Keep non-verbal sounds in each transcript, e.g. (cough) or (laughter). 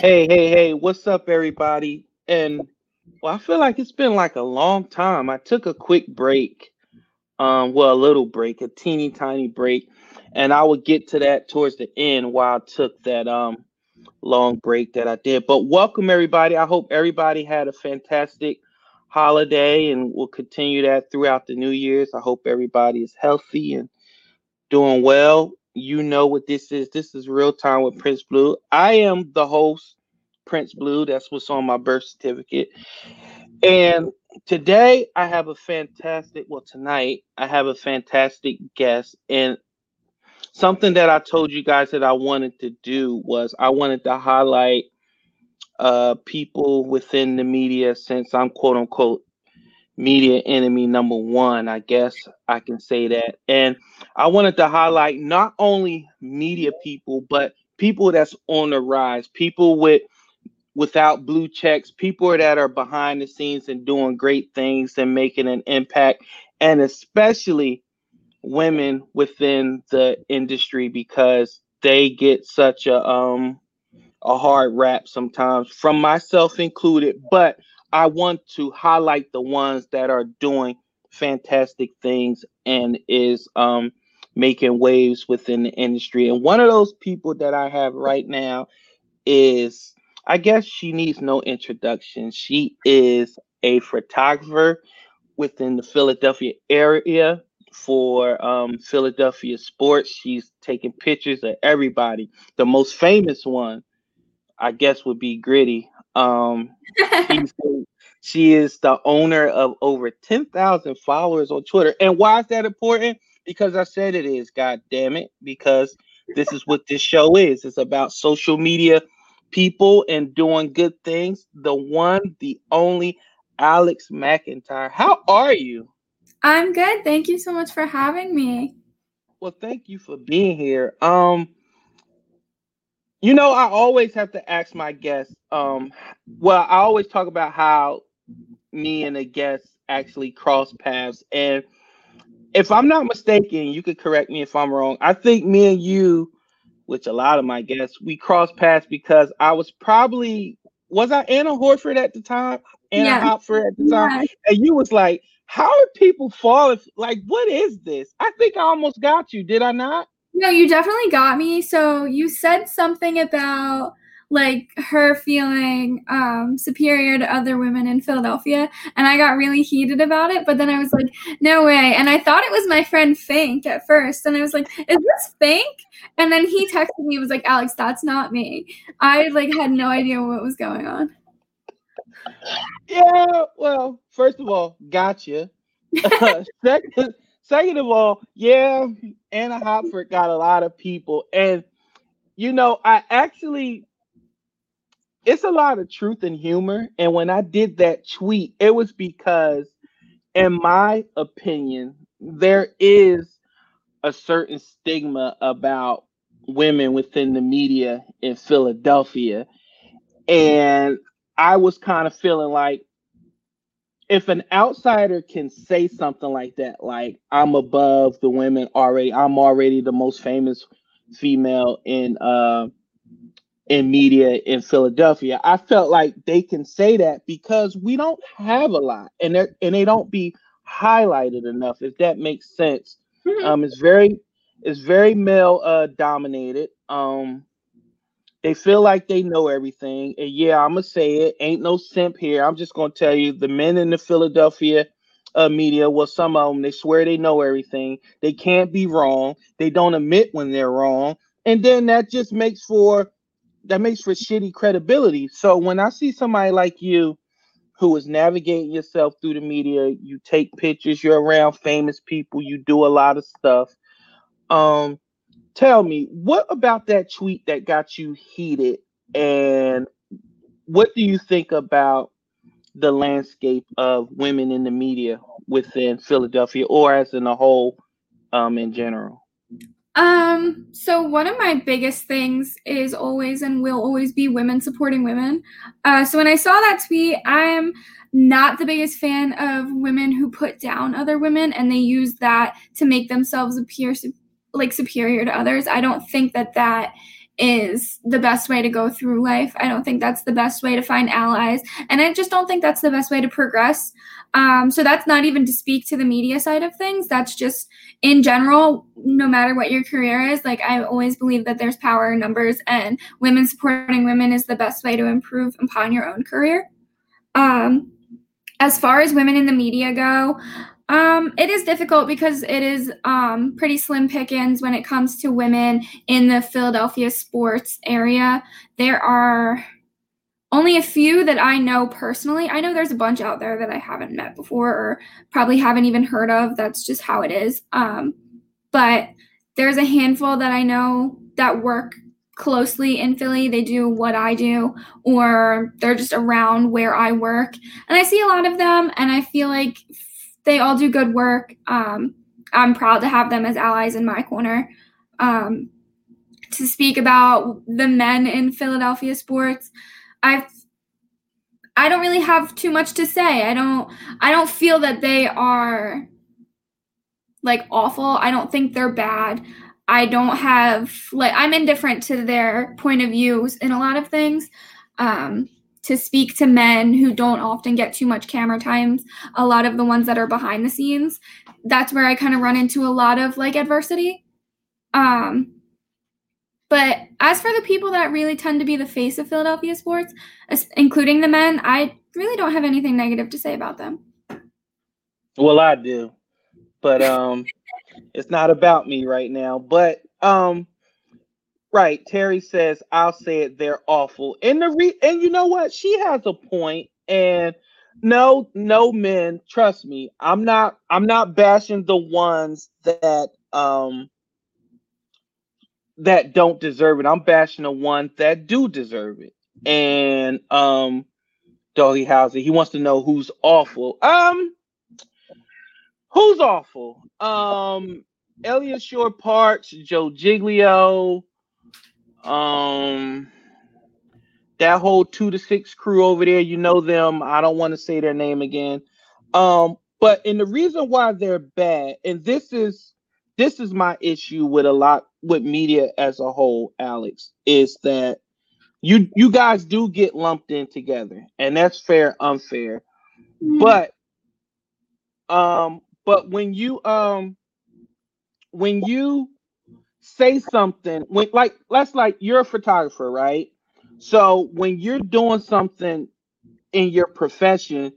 Hey, hey, hey, what's up, everybody? And well, I feel like it's been like a long time. I took a quick break, um, well, a little break, a teeny tiny break, and I will get to that towards the end while I took that um long break that I did. But welcome everybody. I hope everybody had a fantastic holiday and we'll continue that throughout the New Year's. I hope everybody is healthy and doing well. You know what this is. This is real time with Prince Blue. I am the host, Prince Blue. That's what's on my birth certificate. And today I have a fantastic, well, tonight I have a fantastic guest. And something that I told you guys that I wanted to do was I wanted to highlight uh, people within the media since I'm quote unquote media enemy number one. I guess I can say that. And I wanted to highlight not only media people, but people that's on the rise, people with without blue checks, people that are behind the scenes and doing great things and making an impact, and especially women within the industry because they get such a um a hard rap sometimes from myself included but i want to highlight the ones that are doing fantastic things and is um making waves within the industry and one of those people that i have right now is i guess she needs no introduction she is a photographer within the philadelphia area for um, Philadelphia sports. She's taking pictures of everybody. The most famous one, I guess, would be Gritty. Um, (laughs) she is the owner of over 10,000 followers on Twitter. And why is that important? Because I said it is, God damn it. Because this is what this show is. It's about social media people and doing good things. The one, the only Alex McIntyre. How are you? I'm good. Thank you so much for having me. Well, thank you for being here. Um, you know, I always have to ask my guests. Um, well, I always talk about how me and the guests actually cross paths, and if I'm not mistaken, you could correct me if I'm wrong. I think me and you, which a lot of my guests, we crossed paths because I was probably was I Anna Horford at the time, Anna yeah. Hopford at the time, yeah. and you was like, how are people falling? Like, what is this? I think I almost got you. Did I not? No, you definitely got me. So you said something about like her feeling um, superior to other women in Philadelphia, and I got really heated about it. But then I was like, no way. And I thought it was my friend Fink at first, and I was like, is this Fink? And then he texted me, was like, Alex, that's not me. I like had no idea what was going on yeah, well, first of all, gotcha. (laughs) second, second of all, yeah, Anna Hopford got a lot of people, and you know, I actually, it's a lot of truth and humor. And when I did that tweet, it was because, in my opinion, there is a certain stigma about women within the media in Philadelphia. And I was kind of feeling like if an outsider can say something like that, like I'm above the women already, I'm already the most famous female in uh in media in Philadelphia. I felt like they can say that because we don't have a lot and they and they don't be highlighted enough, if that makes sense. Mm-hmm. Um it's very it's very male uh dominated. Um they feel like they know everything. And yeah, I'm gonna say it. Ain't no simp here. I'm just gonna tell you the men in the Philadelphia uh, media, well, some of them they swear they know everything. They can't be wrong. They don't admit when they're wrong, and then that just makes for that makes for shitty credibility. So when I see somebody like you who is navigating yourself through the media, you take pictures, you're around famous people, you do a lot of stuff. Um, tell me what about that tweet that got you heated and what do you think about the landscape of women in the media within Philadelphia or as in a whole um in general? Um, so one of my biggest things is always and will always be women supporting women. Uh, so when I saw that tweet, I am not the biggest fan of women who put down other women and they use that to make themselves appear like superior to others. I don't think that that is the best way to go through life. I don't think that's the best way to find allies. And I just don't think that's the best way to progress. Um, so that's not even to speak to the media side of things. That's just in general, no matter what your career is, like I always believe that there's power in numbers and women supporting women is the best way to improve upon your own career. Um, as far as women in the media go, um, it is difficult because it is um, pretty slim pickings when it comes to women in the Philadelphia sports area. There are only a few that I know personally. I know there's a bunch out there that I haven't met before or probably haven't even heard of. That's just how it is. Um, but there's a handful that I know that work closely in Philly. They do what I do, or they're just around where I work. And I see a lot of them, and I feel like they all do good work. Um, I'm proud to have them as allies in my corner. Um, to speak about the men in Philadelphia sports, I've I don't really have too much to say. I don't I don't feel that they are like awful. I don't think they're bad. I don't have like I'm indifferent to their point of views in a lot of things. Um, to speak to men who don't often get too much camera times, a lot of the ones that are behind the scenes, that's where I kind of run into a lot of like adversity. Um, but as for the people that really tend to be the face of Philadelphia sports, including the men, I really don't have anything negative to say about them. Well, I do, but um, it's not about me right now. But um, Right. Terry says, I'll say it, they're awful. And the re and you know what? She has a point. And no, no men, trust me, I'm not I'm not bashing the ones that um that don't deserve it. I'm bashing the ones that do deserve it. And um Doggy Howser, he wants to know who's awful. Um who's awful? Um Eliot Shorr-Parks, Joe Giglio, um, that whole two to six crew over there, you know them. I don't want to say their name again. Um, but and the reason why they're bad, and this is this is my issue with a lot with media as a whole, Alex, is that you you guys do get lumped in together, and that's fair, unfair. Mm-hmm. But um, but when you um when you say something when like let's like you're a photographer, right? So when you're doing something in your profession,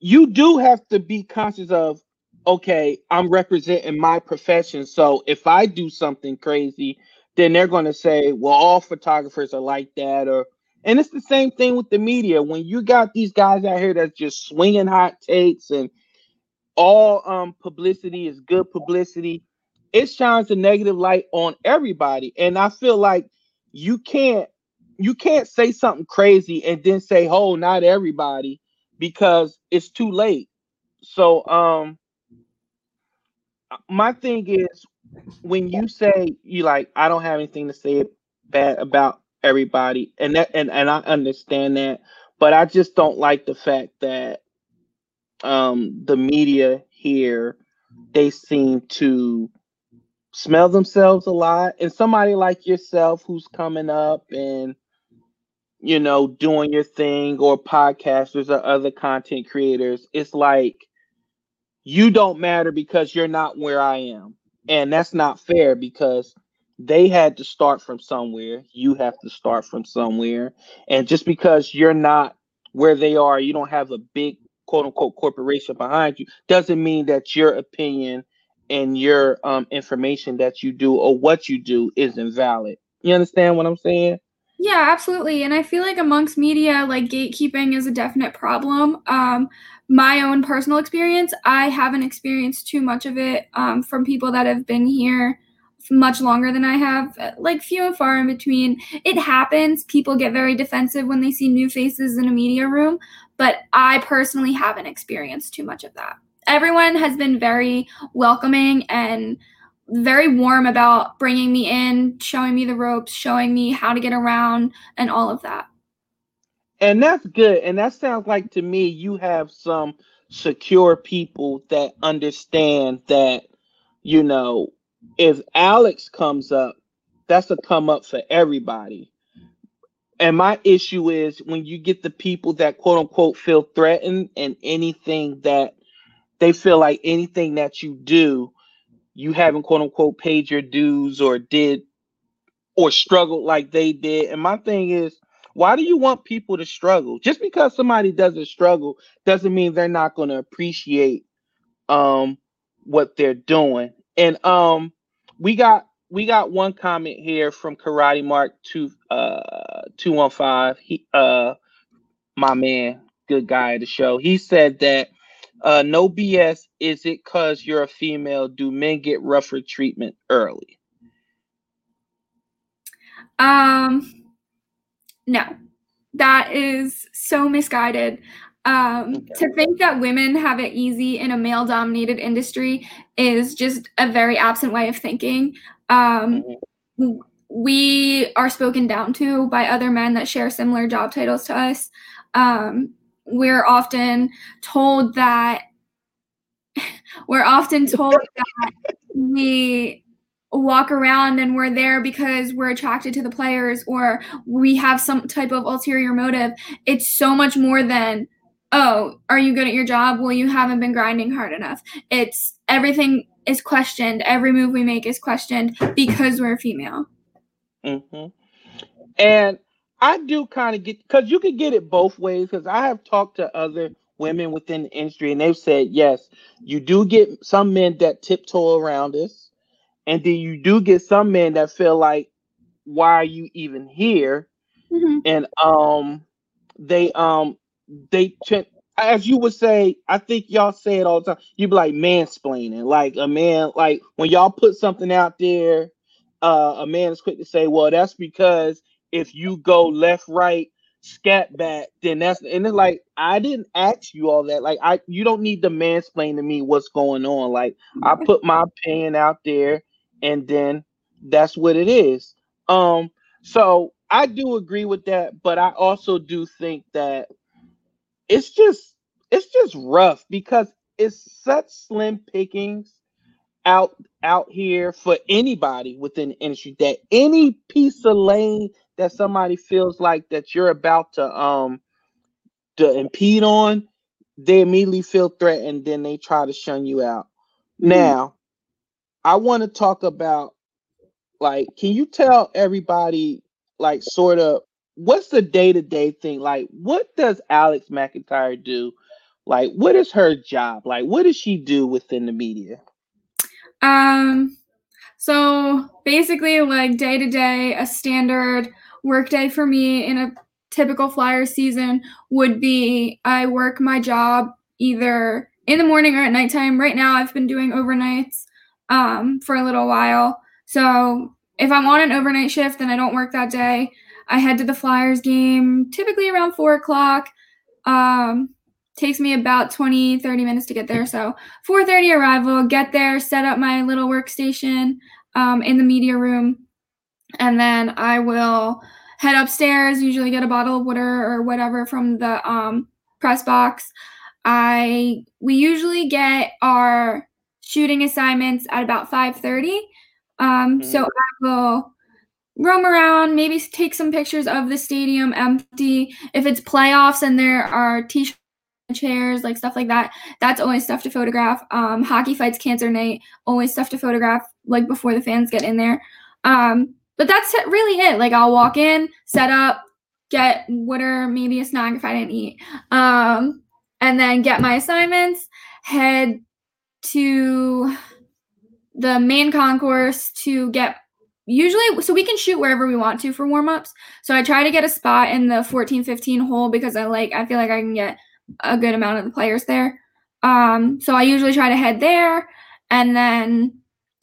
you do have to be conscious of okay, I'm representing my profession. So if I do something crazy, then they're going to say, well, all photographers are like that. Or, and it's the same thing with the media. When you got these guys out here that's just swinging hot takes and all um, publicity is good publicity, it shines a negative light on everybody. And I feel like you can't you can't say something crazy and then say, "Oh, not everybody," because it's too late. So, um, my thing is when you say you like, I don't have anything to say bad about everybody, and that and and I understand that, but I just don't like the fact that um the media here they seem to smell themselves a lot and somebody like yourself who's coming up and you know doing your thing or podcasters or other content creators it's like you don't matter because you're not where i am. And that's not fair because they had to start from somewhere you have to start from somewhere. And just because you're not where they are you don't have a big quote unquote corporation behind you doesn't mean that your opinion and your um, information that you do or what you do is invalid. You understand what I'm saying? Yeah, absolutely. And I feel like amongst media, like gatekeeping is a definite problem. Um, my own personal experience, I haven't experienced too much of it um, from people that have been here much longer than I have, like few and far in between. It happens. People get very defensive when they see new faces in a media room, but I personally haven't experienced too much of that everyone has been very welcoming and very warm about bringing me in, showing me the ropes, showing me how to get around, and all of that. And that's good. And that sounds like to me you have some secure people that understand that, you know, if Alex comes up, that's a come up for everybody. And my issue is when you get the people that quote unquote feel threatened and anything that they feel like anything that you do, you haven't quote unquote paid your dues or did or struggled like they did. And my thing is, why do you want people to struggle? Just because somebody doesn't struggle doesn't mean they're not going to appreciate um what they're doing. And um we got we got one comment here from Karate Mark two uh two one five. He uh my man, good guy at the show. He said that uh no BS is it cause you're a female? Do men get rougher treatment early? Um no. That is so misguided. Um, okay. To think that women have it easy in a male dominated industry is just a very absent way of thinking. Um, mm-hmm. We are spoken down to by other men that share similar job titles to us. Um, we're often told that (laughs) we're often told (laughs) that we walk around and we're there because we're attracted to the players or we have some type of ulterior motive. It's so much more than, oh, are you good at your job? Well, you haven't been grinding hard enough. It's everything is questioned. Every move we make is questioned because we're female. Mm-hmm. And I do kind of get because you can get it both ways. Because I have talked to other women within the industry, and they've said yes, you do get some men that tiptoe around us and then you do get some men that feel like, why are you even here? Mm-hmm. And um they um they as you would say, I think y'all say it all the time. You'd be like mansplaining, like a man, like when y'all put something out there, uh, a man is quick to say, "Well, that's because if you go left, right, scat back, then that's." And it's like I didn't ask you all that. Like I, you don't need to mansplain to me what's going on. Like I put my opinion out there, and then that's what it is. Um, so I do agree with that, but I also do think that it's just it's just rough because it's such slim pickings out out here for anybody within the industry that any piece of lane that somebody feels like that you're about to um to impede on, they immediately feel threatened, then they try to shun you out. Mm-hmm. Now, I want to talk about like, can you tell everybody like sort of what's the day to day thing? Like, what does Alex McIntyre do? Like, what is her job? Like, what does she do within the media? Um, so basically, like day to day, a standard work day for me in a typical flyer season would be I work my job either in the morning or at nighttime. Right now, I've been doing overnights um, for a little while. So if I'm on an overnight shift and I don't work that day, I head to the Flyers game typically around four o'clock. Um, takes me about 20 30 minutes to get there so 4.30 arrival get there set up my little workstation um, in the media room and then i will head upstairs usually get a bottle of water or whatever from the um, press box. I we usually get our shooting assignments at about 5.30 um, mm-hmm. so i will roam around maybe take some pictures of the stadium empty. If it's playoffs and there are t-shirts chairs like stuff like that that's always stuff to photograph. Um, hockey fights cancer night always stuff to photograph like before the fans get in there. Um, but that's really it. Like i'll walk in set up get water maybe a snack if i didn't eat. Um, and then get my assignments head to the main concourse to get usually so we can shoot wherever we want to for warm-ups. So i try to get a spot in the 14 15 hole because i like i feel like i can get a good amount of the players there. Um so i usually try to head there and then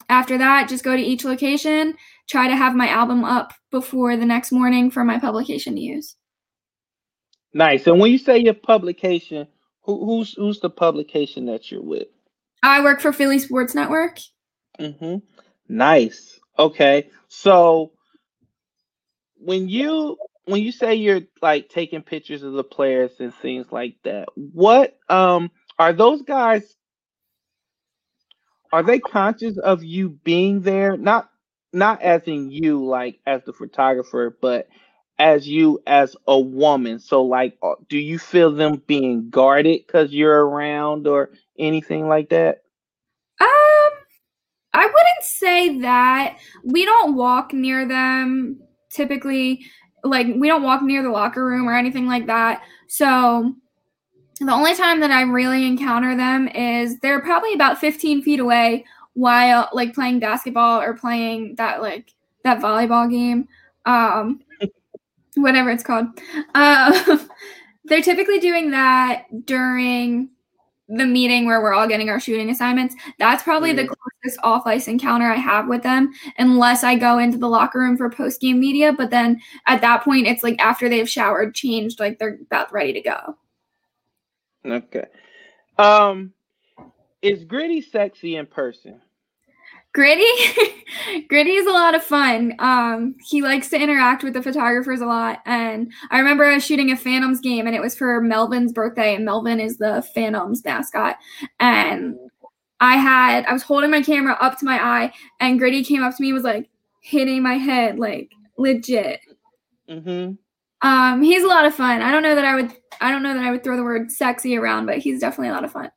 after that just go to each location try to have my album up before the next morning for my publication to use nice and when you say your publication who, who's who's the publication that you're with I work for Philly Sports Network. Mm-hmm. Nice. Okay. So when you when you say you're like taking pictures of the players and things like that, what um are those guys are they conscious of you being there? Not not as in you like as the photographer, but as you as a woman. So like uh, do you feel them being guarded cuz you're around or anything like that? Um I wouldn't say that. We don't walk near them typically like we don't walk near the locker room or anything like that. So the only time that I really encounter them is they're probably about 15 feet away while like playing basketball or playing that like that volleyball game. Um (laughs) whatever it's called. Uh, (laughs) they're typically doing that during the meeting where we're all getting our shooting assignments. That's probably the closest off ice encounter I have with them, unless I go into the locker room for post game media. But then at that point, it's like after they've showered, changed, like they're about ready to go. Okay. Um, is Gritty sexy in person? Gritty, (laughs) Gritty is a lot of fun. Um, he likes to interact with the photographers a lot. And I remember I was shooting a Phantoms game, and it was for Melvin's birthday. And Melvin is the Phantoms mascot. And I had I was holding my camera up to my eye, and Gritty came up to me, and was like hitting my head, like legit. Mm-hmm. Um, he's a lot of fun. I don't know that I would I don't know that I would throw the word sexy around, but he's definitely a lot of fun.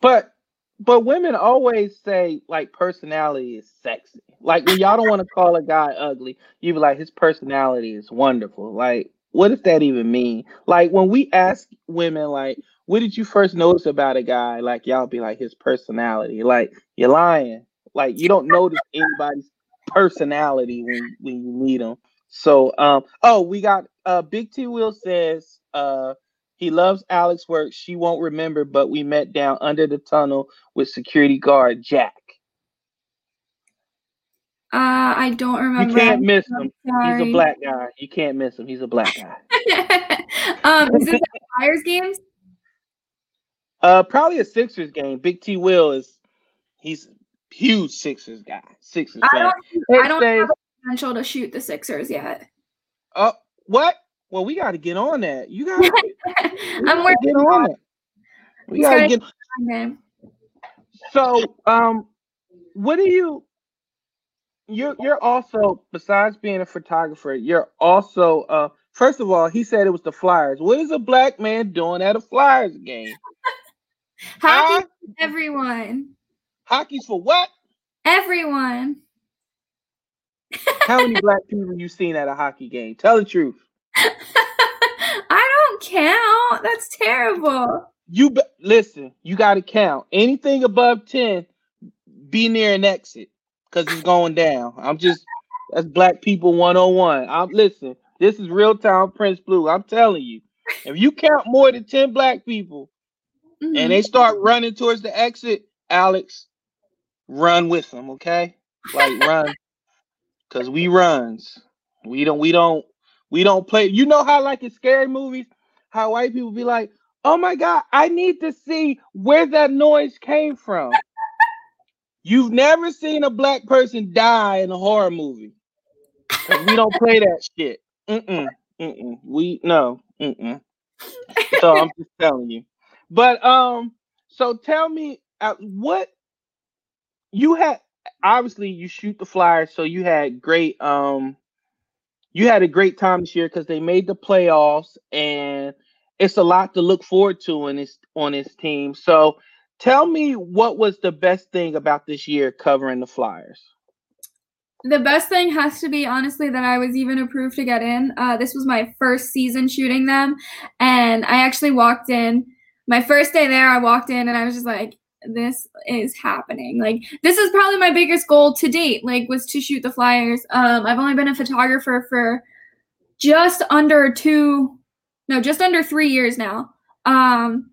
But but women always say like personality is sexy. Like when y'all don't want to call a guy ugly, you be like his personality is wonderful. Like what does that even mean? Like when we ask women like what did you first notice about a guy? Like y'all be like his personality. Like you're lying. Like you don't notice anybody's personality when when you meet them. So um oh we got uh Big T Will says uh he loves Alex work. She won't remember, but we met down under the tunnel with security guard Jack. Uh, I don't remember. You can't miss him. He's a black guy. You can't miss him. He's a black guy. (laughs) um, is this (laughs) a Flyers games? Uh, probably a Sixers game. Big T Will is he's huge Sixers guy. Sixers. I don't. I don't have potential to shoot the Sixers yet. Oh, uh, what? Well, we got to get on that. You (laughs) got. I'm working on it. We got to get. On it. so, um, what do you? You're you're also besides being a photographer, you're also uh. First of all, he said it was the Flyers. What is a black man doing at a Flyers game? (laughs) Hockey, uh, everyone. Hockey's for what? Everyone. How many black people you seen at a hockey game? Tell the truth. (laughs) I don't count. That's terrible. You be- listen. You got to count anything above ten. Be near an exit because it's going down. I'm just that's black people 101. I'm listen. This is real time Prince Blue. I'm telling you, if you count more than ten black people mm-hmm. and they start running towards the exit, Alex, run with them. Okay, like run because we runs. We don't. We don't. We don't play. You know how like in scary movies, how white people be like, "Oh my god, I need to see where that noise came from." You've never seen a black person die in a horror movie. We don't play that shit. Mm-mm, mm-mm. We no. Mm-mm. So I'm just telling you. But um, so tell me uh, what you had. Obviously, you shoot the flyers, so you had great um you had a great time this year because they made the playoffs and it's a lot to look forward to in this on this team. So tell me what was the best thing about this year covering the Flyers? The best thing has to be honestly that I was even approved to get in. Uh, this was my first season shooting them, and I actually walked in. My first day there, I walked in and I was just like, this is happening. Like this is probably my biggest goal to date, like was to shoot the flyers. Um I've only been a photographer for just under 2 no, just under 3 years now. Um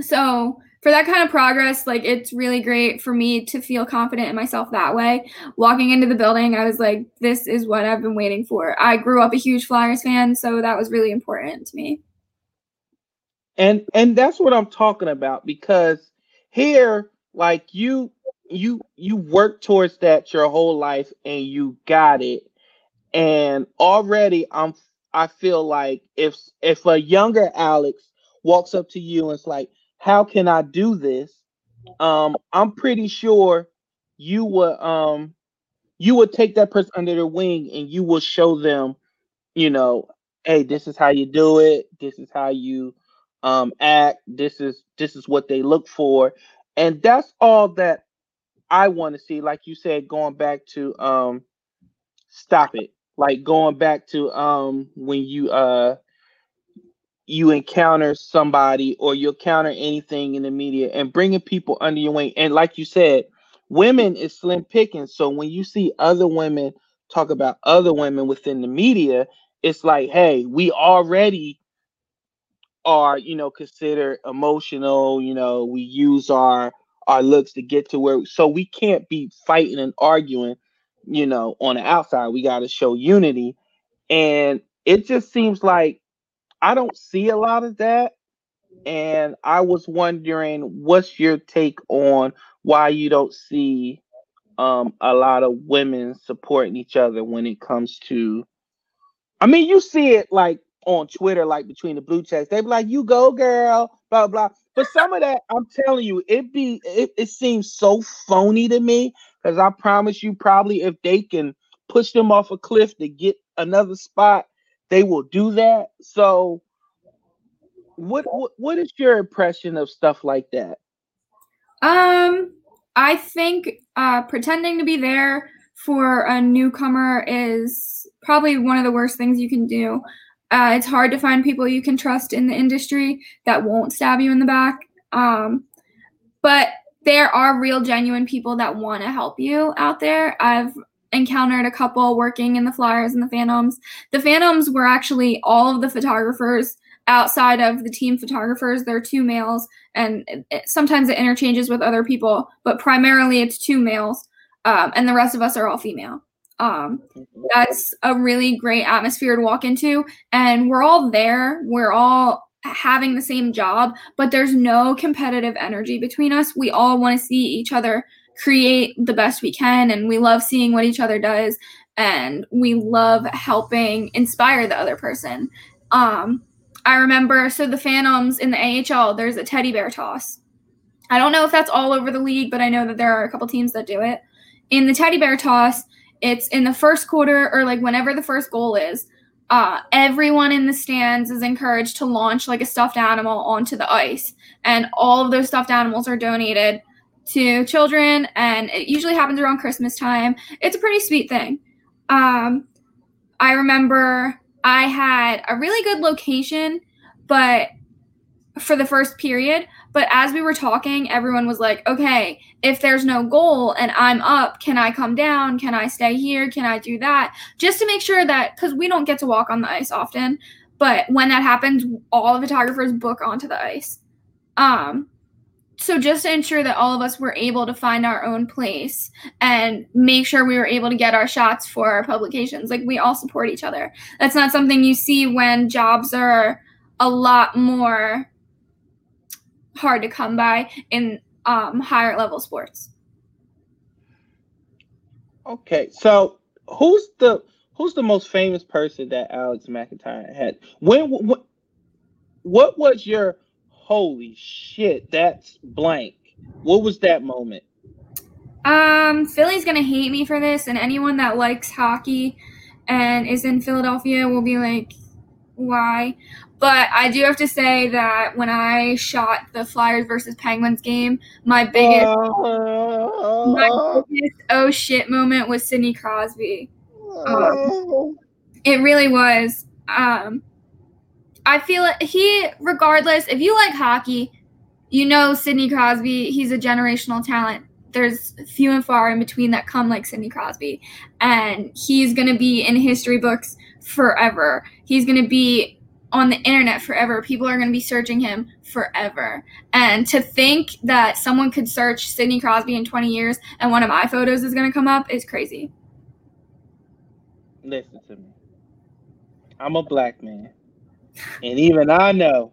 so for that kind of progress, like it's really great for me to feel confident in myself that way. Walking into the building, I was like, this is what I've been waiting for. I grew up a huge Flyers fan, so that was really important to me. And and that's what I'm talking about because here, like you you you work towards that your whole life and you got it. And already I'm I feel like if if a younger Alex walks up to you and it's like, how can I do this? Um, I'm pretty sure you would um you would take that person under their wing and you will show them, you know, hey, this is how you do it. This is how you um, act. This is this is what they look for, and that's all that I want to see. Like you said, going back to um, stop it. Like going back to um, when you uh you encounter somebody or you encounter anything in the media and bringing people under your wing. And like you said, women is slim picking. So when you see other women talk about other women within the media, it's like, hey, we already are, you know, considered emotional. You know, we use our our looks to get to where so we can't be fighting and arguing, you know, on the outside. We got to show unity. And it just seems like I don't see a lot of that. And I was wondering, what's your take on why you don't see um, a lot of women supporting each other when it comes to? I mean, you see it like on Twitter, like between the blue checks, they be like, "You go, girl," blah blah. But some of that, I'm telling you, it be it, it seems so phony to me because I promise you, probably if they can push them off a cliff to get another spot, they will do that. So, what what, what is your impression of stuff like that? Um, I think uh, pretending to be there for a newcomer is probably one of the worst things you can do. Uh, it's hard to find people you can trust in the industry that won't stab you in the back. Um, but there are real, genuine people that want to help you out there. I've encountered a couple working in the Flyers and the Phantoms. The Phantoms were actually all of the photographers outside of the team photographers. There are two males, and it, sometimes it interchanges with other people, but primarily it's two males, um, and the rest of us are all female. Um, that's a really great atmosphere to walk into, and we're all there. We're all having the same job, but there's no competitive energy between us. We all want to see each other create the best we can and we love seeing what each other does and we love helping inspire the other person. Um, I remember so the Phantoms in the AHL, there's a teddy bear toss. I don't know if that's all over the league, but I know that there are a couple teams that do it. In the teddy bear toss, it's in the first quarter or like whenever the first goal is. Uh, everyone in the stands is encouraged to launch like a stuffed animal onto the ice, and all of those stuffed animals are donated to children, and it usually happens around Christmas time. It's a pretty sweet thing. Um, I remember I had a really good location, but for the first period. But as we were talking, everyone was like, okay, if there's no goal and I'm up, can I come down? Can I stay here? Can I do that? Just to make sure that, because we don't get to walk on the ice often. But when that happens, all the photographers book onto the ice. Um, so just to ensure that all of us were able to find our own place and make sure we were able to get our shots for our publications like we all support each other that's not something you see when jobs are a lot more hard to come by in um, higher level sports okay so who's the who's the most famous person that alex mcintyre had when what, what was your holy shit, that's blank. What was that moment? Um, Philly's gonna hate me for this, and anyone that likes hockey and is in Philadelphia will be like, why? But I do have to say that when I shot the Flyers versus Penguins game, my biggest, uh, my biggest oh shit moment was Sidney Crosby. Um, it really was. Um, I feel like he, regardless, if you like hockey, you know Sidney Crosby. He's a generational talent. There's few and far in between that come like Sidney Crosby, and he's gonna be in history books forever. He's gonna be on the internet forever. People are going to be searching him forever. And to think that someone could search Sidney Crosby in 20 years and one of my photos is going to come up is crazy. Listen to me. I'm a black man. And even I know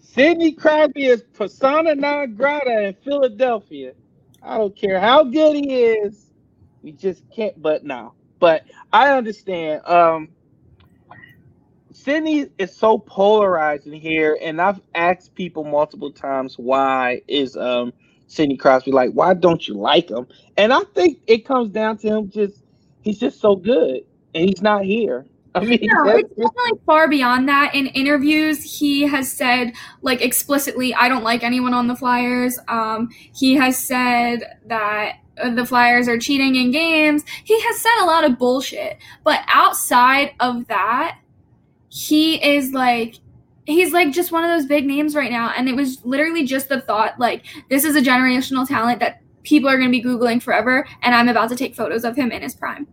Sidney Crosby is persona non grata in Philadelphia. I don't care how good he is. We just can't, but no. But I understand. Um, Sidney is so polarizing here, and I've asked people multiple times why is um Sidney Crosby. Like, why don't you like him? And I think it comes down to him just he's just so good, and he's not here. (laughs) I mean, no, it's definitely far beyond that. In interviews, he has said like explicitly, "I don't like anyone on the Flyers." Um, he has said that the Flyers are cheating in games. He has said a lot of bullshit, but outside of that, he is like he's like just one of those big names right now and it was literally just the thought like this is a generational talent that people are going to be googling forever and i'm about to take photos of him in his prime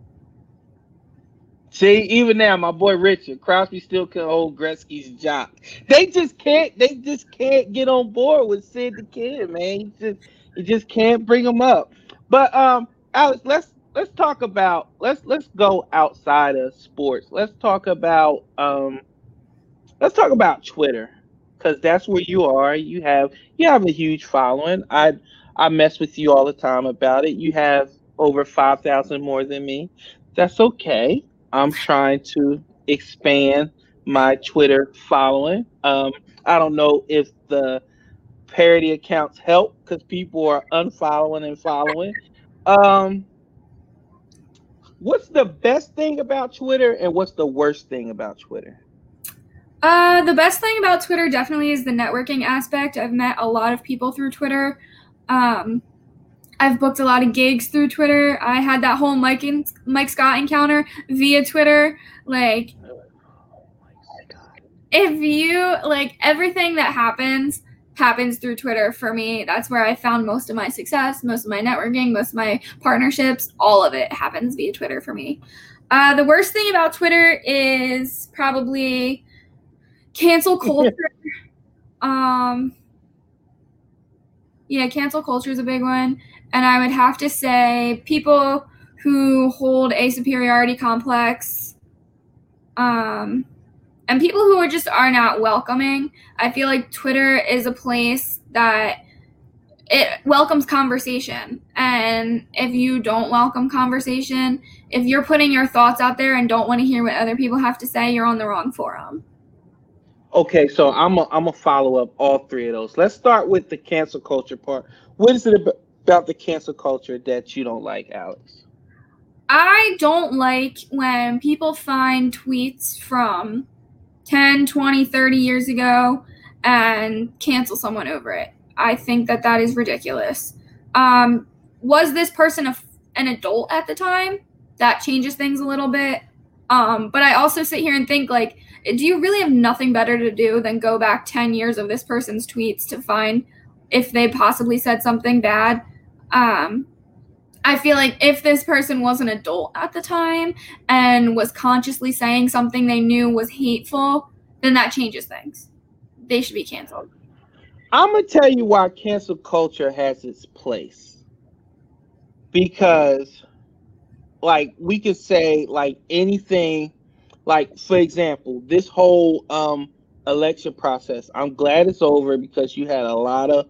See, even now, my boy Richard Crosby still can hold Gretzky's job. They just can't. They just can't get on board with Sid the Kid, man. You just, you just can't bring him up. But um, Alex, let's let's talk about let's let's go outside of sports. Let's talk about um, let's talk about Twitter because that's where you are. You have you have a huge following. I I mess with you all the time about it. You have over five thousand more than me. That's okay. I'm trying to expand my Twitter following. Um, I don't know if the parody accounts help because people are unfollowing and following. Um, what's the best thing about Twitter and what's the worst thing about Twitter? Uh, the best thing about Twitter definitely is the networking aspect. I've met a lot of people through Twitter. Um, I've booked a lot of gigs through Twitter. I had that whole Mike and Mike Scott encounter via Twitter. Like, if you like everything that happens happens through Twitter for me. That's where I found most of my success, most of my networking, most of my partnerships. All of it happens via Twitter for me. Uh, the worst thing about Twitter is probably cancel (laughs) culture. um, yeah, cancel culture is a big one. And I would have to say people who hold a superiority complex, um, and people who are just are not welcoming. I feel like Twitter is a place that it welcomes conversation. And if you don't welcome conversation, if you're putting your thoughts out there and don't want to hear what other people have to say, you're on the wrong forum. Okay, so I'm a, I'm a follow up all three of those. Let's start with the cancel culture part. What is it about the cancel culture that you don't like, Alex? I don't like when people find tweets from 10, 20, 30 years ago and cancel someone over it. I think that that is ridiculous. Um, was this person a, an adult at the time? That changes things a little bit. Um, but I also sit here and think, like, do you really have nothing better to do than go back 10 years of this person's tweets to find if they possibly said something bad? Um, I feel like if this person was an adult at the time and was consciously saying something they knew was hateful, then that changes things. They should be canceled. I'm gonna tell you why cancel culture has its place. Because like we could say like anything like for example, this whole um election process, I'm glad it's over because you had a lot of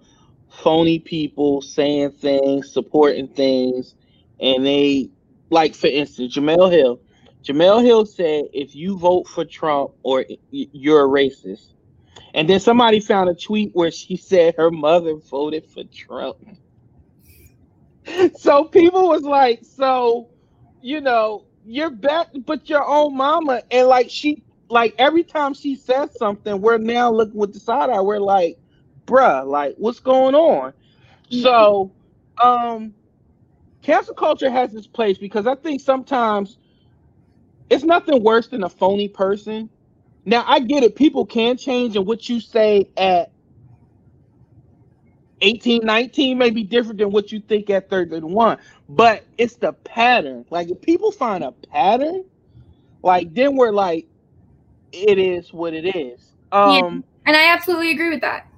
phony people saying things, supporting things, and they like for instance, Jemele Hill. Jemele Hill said, "If you vote for Trump, or you're a racist." And then somebody found a tweet where she (laughs) said her mother voted for Trump. (laughs) so people was like, "So, you know, you're back, but your own mama." And like she, like every time she says something, we're now looking with the side eye. We're like, bruh, like what's going on? Mm-hmm. So, um, cancel culture has its place because I think sometimes it's nothing worse than a phony person. Now I get it, people can change, and what you say at 18, 19 may be different than what you think at 31. But it's the pattern. Like if people find a pattern, like then we're like, it is what it is. Um yeah, and I absolutely agree with that.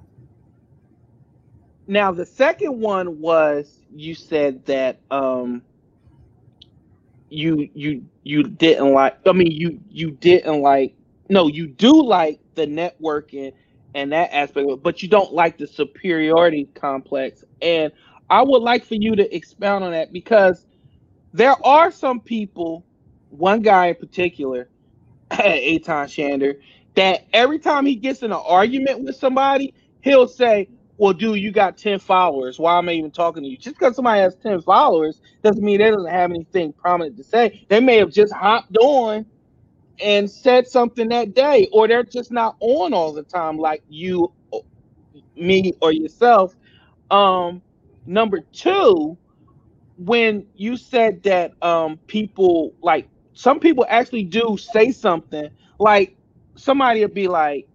Now the second one was you said that um you you you didn't like I mean you you didn't like no you do like the networking and that aspect it, but you don't like the superiority complex. And I would like for you to expound on that because there are some people one guy in particular (laughs) Eytan Shander that every time he gets in an argument with somebody he'll say well, dude, you got 10 followers. Why am I even talking to you? Just because somebody has 10 followers doesn't mean they doesn't have anything prominent to say. They may have just hopped on and said something that day, or they're just not on all the time like you, me, or yourself. Um, number two, when you said that um people like some people actually do say something like somebody would be like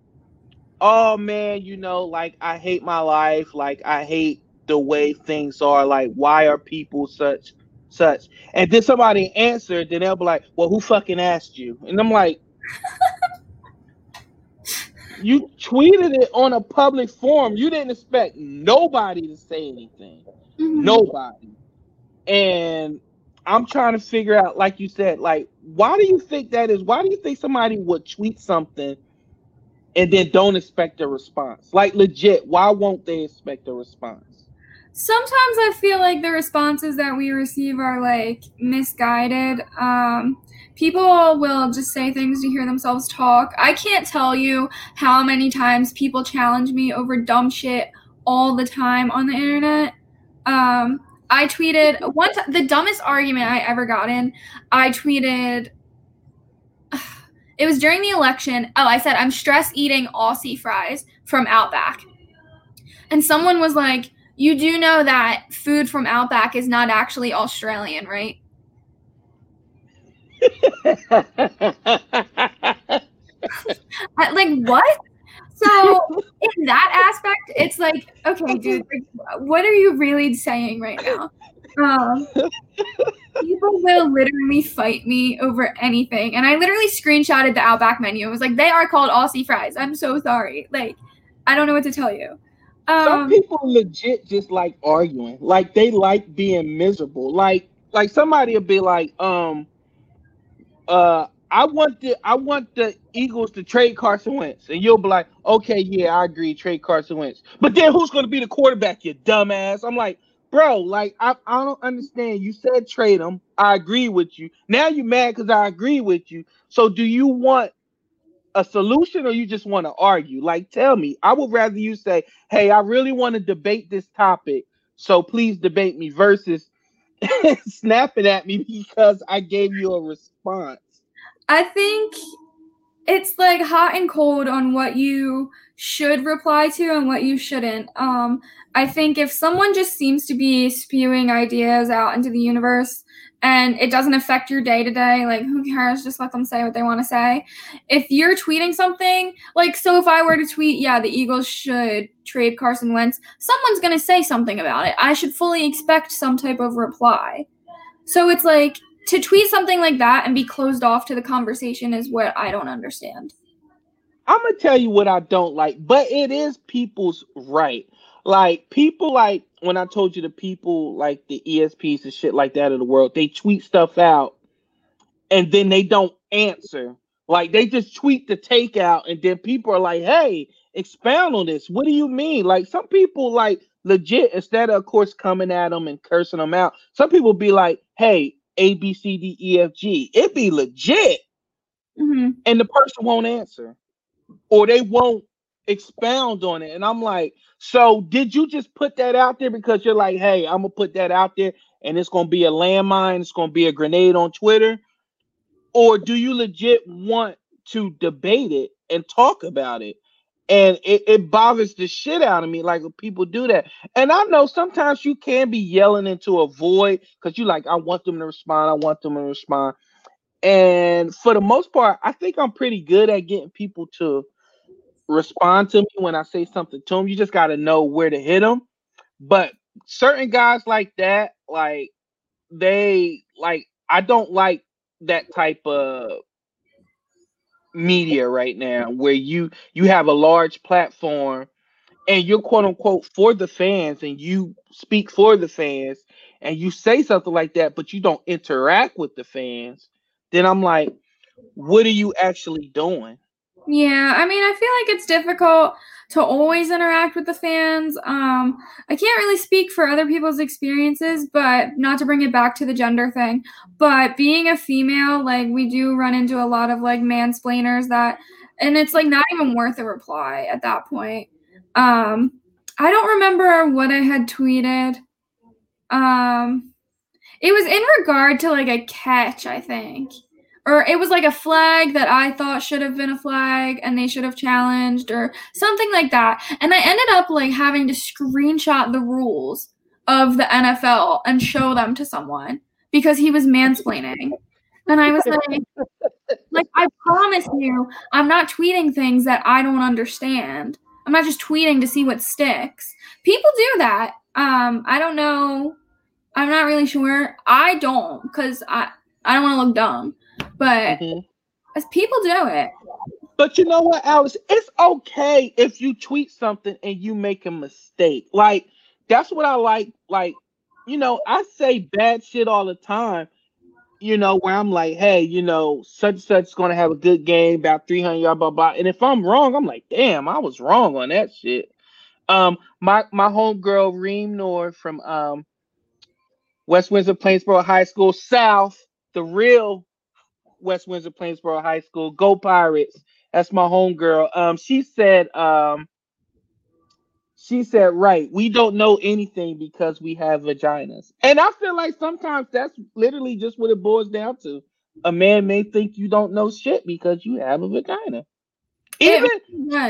oh man you know like i hate my life. Like i hate the way things are. Like why are people such such? And then somebody answered then they'll be like well who fucking asked you? And i'm like you tweeted it on a public forum. You didn't expect nobody to say anything. Mm-hmm. nobody. And I'm trying to figure out, like you said, like why do you think that is? Why do you think somebody would tweet something and then don't expect a response? Like legit, why won't they expect a response? Sometimes I feel like the responses that we receive are like misguided. Um, people will just say things to hear themselves talk. I can't tell you how many times people challenge me over dumb shit all the time on the internet. Um, I tweeted once the dumbest argument I ever got in. I tweeted it was during the election. Oh, I said I'm stress eating Aussie fries from Outback. And someone was like, "You do know that food from Outback is not actually Australian, right?" (laughs) like what? So in that aspect, it's like, okay, dude, like, what are you really saying right now? Um, (laughs) people will literally fight me over anything, and I literally screenshotted the Outback menu. It was like they are called Aussie fries. I'm so sorry. Like, I don't know what to tell you. Um, Some people legit just like arguing. Like they like being miserable. Like like somebody will be like, um, uh, I want the I want the Eagles to trade Carson Wentz, and you'll be like, okay, yeah, I agree, trade Carson Wentz. But then who's going to be the quarterback? You dumbass. I'm like, bro, like I, I don't understand. You said trade him. I agree with you. Now you're mad because I agree with you. So do you want a solution or you just want to argue? Like, tell me. I would rather you say, hey, I really want to debate this topic, so please debate me. Versus (laughs) snapping at me because I gave you a response. I think it's like hot and cold on what you should reply to and what you shouldn't. Um, I think if someone just seems to be spewing ideas out into the universe and it doesn't affect your day to day, like who cares? Just let them say what they want to say. If you're tweeting something, like, so if I were to tweet, yeah, the Eagles should trade Carson Wentz, someone's going to say something about it. I should fully expect some type of reply. So it's like, to tweet something like that and be closed off to the conversation is what I don't understand. I'm gonna tell you what I don't like, but it is people's right. Like people like when I told you the people like the ESPs and shit like that of the world, they tweet stuff out and then they don't answer. Like they just tweet the takeout and then people are like, hey, expound on this. What do you mean? Like some people like legit instead of of course coming at them and cursing them out, some people be like, hey, a, B, C, D, E, F, G. It be legit. Mm-hmm. And the person won't answer. Or they won't expound on it. And I'm like, so did you just put that out there because you're like, hey, I'm gonna put that out there and it's gonna be a landmine, it's gonna be a grenade on Twitter? Or do you legit want to debate it and talk about it? And it, it bothers the shit out of me like people do that. And i know sometimes you can be yelling into a void because you like i want them to respond i want them to respond. And for the most part i think i'm pretty good at getting people to respond to me when i say something to them you just got to know where to hit them but certain guys like that like they like i don't like that type of media right now where you you have a large platform and you're quote unquote for the fans and you speak for the fans and you say something like that but you don't interact with the fans then i'm like what are you actually doing yeah i mean i feel like it's difficult to always interact with the fans. Um, I can't really speak for other people's experiences, but not to bring it back to the gender thing. But being a female, like we do run into a lot of like mansplainers that, and it's like not even worth a reply at that point. Um, I don't remember what I had tweeted. Um, it was in regard to like a catch, I think. Or it was like a flag that I thought should have been a flag and they should have challenged or something like that. And I ended up like having to screenshot the rules of the NFL and show them to someone because he was mansplaining. And I was (laughs) like, like I promise you, I'm not tweeting things that I don't understand. I'm not just tweeting to see what sticks. People do that. Um, I don't know. I'm not really sure. I don't because I I don't want to look dumb, but mm-hmm. as people do it. But you know what, Alice? It's okay if you tweet something and you make a mistake. Like that's what I like. Like you know, I say bad shit all the time. You know, where I'm like, hey, you know, such such is gonna have a good game, about 300 yards, blah blah. And if I'm wrong, I'm like, damn, I was wrong on that shit. Um, my my homegirl Reem Noor from um West Windsor Plainsboro High School South, the real West Windsor Plainsboro High School. Go Pirates. That's my homegirl. Um, she said, um, she said, right, we don't know anything because we have vaginas. And I feel like sometimes that's literally just what it boils down to. A man may think you don't know shit because you have a vagina. Even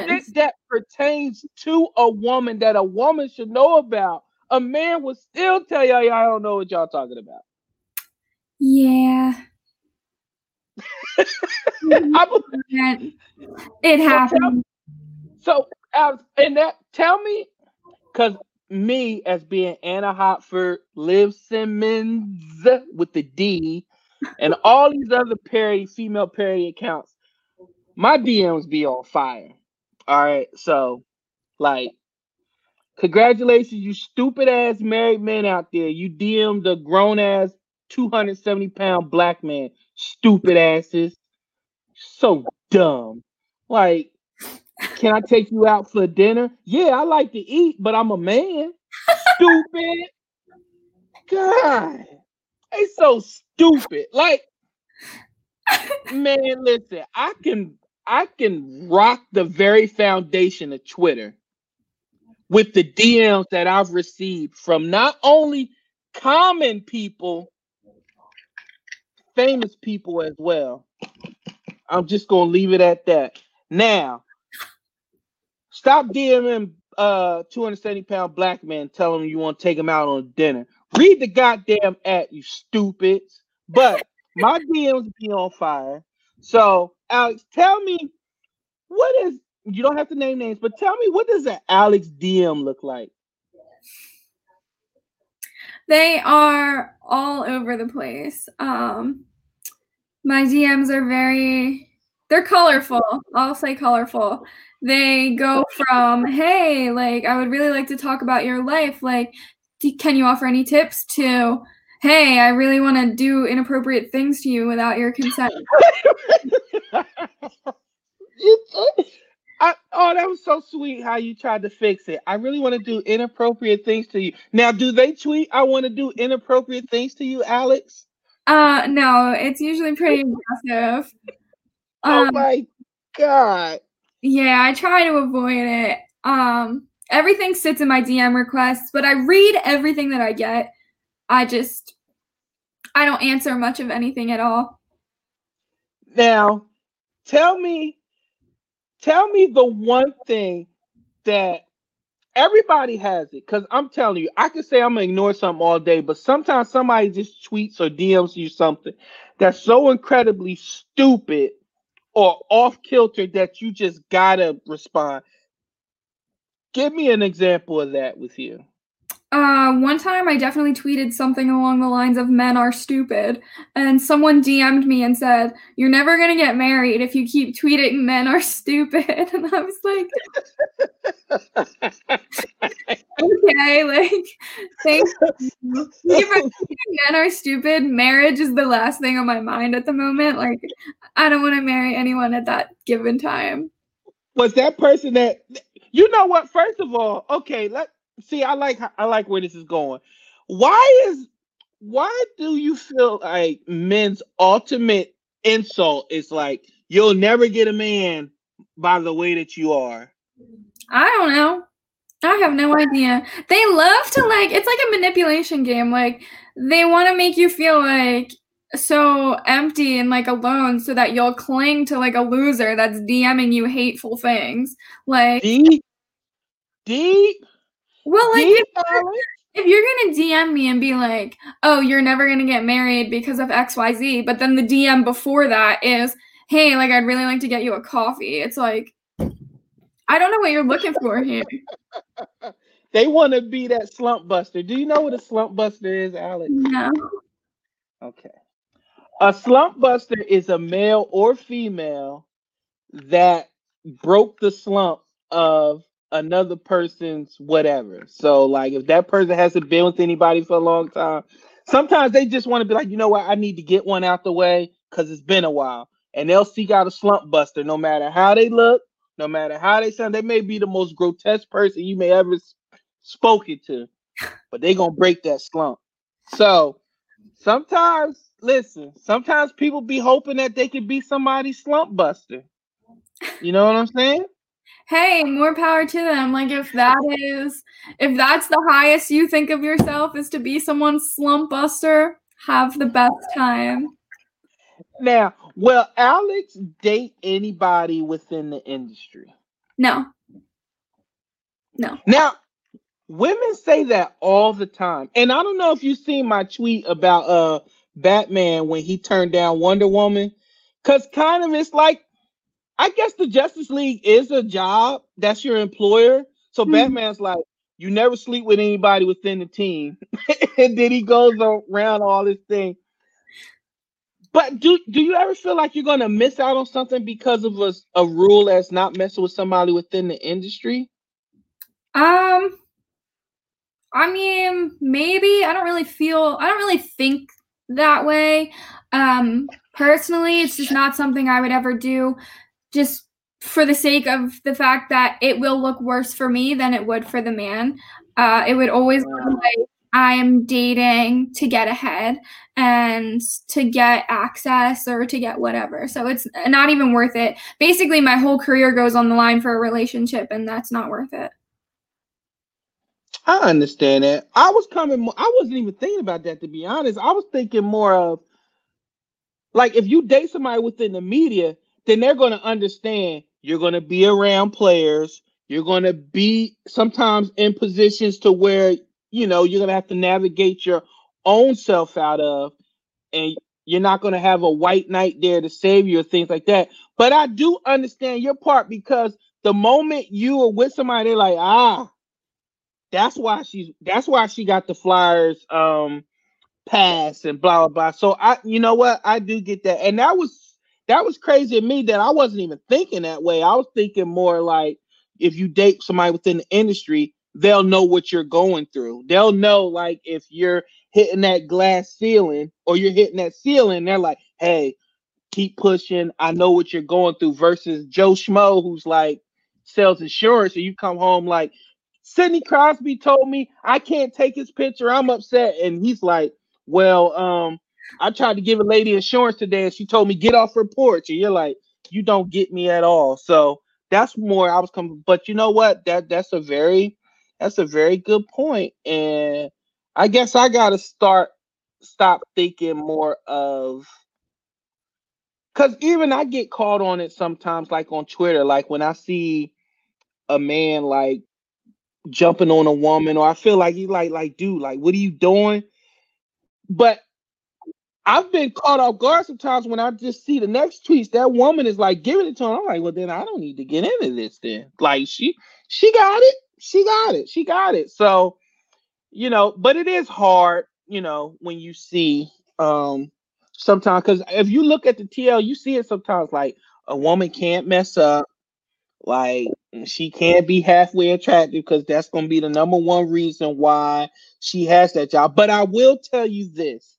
shit that pertains to a woman that a woman should know about, a man will still tell y'all, y'all don't know what y'all talking about. Yeah. It happened. So, so and that tell me, because me as being Anna Hotford, Liv Simmons with the D, and all these other parody, female parody accounts, my DMs be on fire. All right, so like, congratulations, you stupid ass married men out there. You DM'd a grown ass 270 pound black man. Stupid asses. So dumb. Like, can I take you out for dinner? Yeah, I like to eat, but I'm a man. Stupid. God. They so stupid. Like, man, listen, I can I can rock the very foundation of Twitter with the DMs that I've received from not only common people, famous people as well. I'm just gonna leave it at that. Now, stop DMing uh 270 pound black man telling him you want to take him out on dinner. Read the goddamn at you stupids. But my DMs be on fire. So Alex, tell me what is you don't have to name names, but tell me what does an Alex DM look like? They are all over the place. Um my DMs are very they're colorful. I'll say colorful. They go from, hey, like I would really like to talk about your life. Like, can you offer any tips to hey, I really want to do inappropriate things to you without your consent. (laughs) I, oh, that was so sweet how you tried to fix it. I really want to do inappropriate things to you. Now, do they tweet? I want to do inappropriate things to you, Alex. Uh, no, it's usually pretty (laughs) aggressive. oh um, my god. Yeah, I try to avoid it. Um, everything sits in my DM requests, but I read everything that I get. I just I don't answer much of anything at all. Now, tell me tell me the one thing that everybody has it because I'm telling you, I can say I'm gonna ignore something all day, but sometimes somebody just tweets or DMs you something that's so incredibly stupid or off kilter that you just gotta respond. Give me an example of that with you. Uh, one time I definitely tweeted something along the lines of men are stupid, and someone DM'd me and said, You're never gonna get married if you keep tweeting men are stupid. (laughs) And I was like, (laughs) Okay, like, thanks. men are stupid. Marriage is the last thing on my mind at the moment. Like, I don't wanna marry anyone at that given time. Was that person that, you know what? First of all, okay, let see, I like I like where this is going. Why is why do you feel like men's ultimate insult is like you'll never get a man by the way that you are? I don't know. I have no idea. They love to like it's like a manipulation game. Like they want to make you feel like so empty and like alone so that you'll cling to like a loser that's DMing you hateful things. Like deep, deep. Well, like if, you're, if you're gonna DM me and be like, "Oh, you're never gonna get married because of X, Y, Z," but then the DM before that is, "Hey, like I'd really like to get you a coffee." It's like, I don't know what you're looking for here. (laughs) they want to be that slump buster. Do you know what a slump buster is, Alex? No. Okay. A slump buster is a male or female that broke the slump of another person's whatever. So, like, if that person hasn't been with anybody for a long time, sometimes they just want to be like, you know what, I need to get one out the way because it's been a while. And they'll seek out a slump buster no matter how they look, no matter how they sound. They may be the most grotesque person you may ever spoken to, but they gonna break that slump. So sometimes listen, sometimes people be hoping that they could be somebody's slump buster. You know what I'm saying? Hey, more power to them. Like if that is if that's the highest you think of yourself is to be someone's slump buster, have the best time. Now, will Alex date anybody within the industry? No. No. Now, women say that all the time. And I don't know if you've seen my tweet about uh Batman when he turned down Wonder Woman. Cause kind of it's like I guess the Justice League is a job. That's your employer. So mm-hmm. Batman's like, you never sleep with anybody within the team. (laughs) and then he goes around all this thing. But do do you ever feel like you're gonna miss out on something because of a, a rule that's not messing with somebody within the industry? Um I mean, maybe. I don't really feel I don't really think that way. Um, personally, it's just not something I would ever do just for the sake of the fact that it will look worse for me than it would for the man. Uh, it would always look like I am dating to get ahead and to get access or to get whatever. So it's not even worth it. Basically, my whole career goes on the line for a relationship, and that's not worth it. I understand that. I was coming. I wasn't even thinking about that to be honest. I was thinking more of like if you date somebody within the media, then they're going to understand you're going to be around players. You're going to be sometimes in positions to where you know you're going to have to navigate your own self out of, and you're not going to have a white knight there to save you or things like that. But I do understand your part because the moment you are with somebody, they're like, ah, that's why she's that's why she got the Flyers um pass and blah blah blah. So I you know what? I do get that. And that was that was crazy to me that I wasn't even thinking that way. I was thinking more like if you date somebody within the industry, they'll know what you're going through. They'll know like if you're hitting that glass ceiling or you're hitting that ceiling, they're like, hey, keep pushing. I know what you're going through versus Joe Schmo who's like sells insurance and you come home like Sidney Crosby told me I can't take his picture. I'm upset. And he's like, Well, um, I tried to give a lady insurance today and she told me get off her porch. And you're like, You don't get me at all. So that's more I was coming, but you know what? That that's a very that's a very good point. And I guess I gotta start stop thinking more of because even I get caught on it sometimes, like on Twitter, like when I see a man like jumping on a woman, or I feel like you like like dude, like what are you doing? But I've been caught off guard sometimes when I just see the next tweets. That woman is like giving it to him. I'm like, well, then I don't need to get into this. Then, like, she she got it. She got it. She got it. So, you know, but it is hard, you know, when you see um sometimes because if you look at the TL, you see it sometimes like a woman can't mess up. Like she can't be halfway attractive because that's to be the number one reason why she has that job. But I will tell you this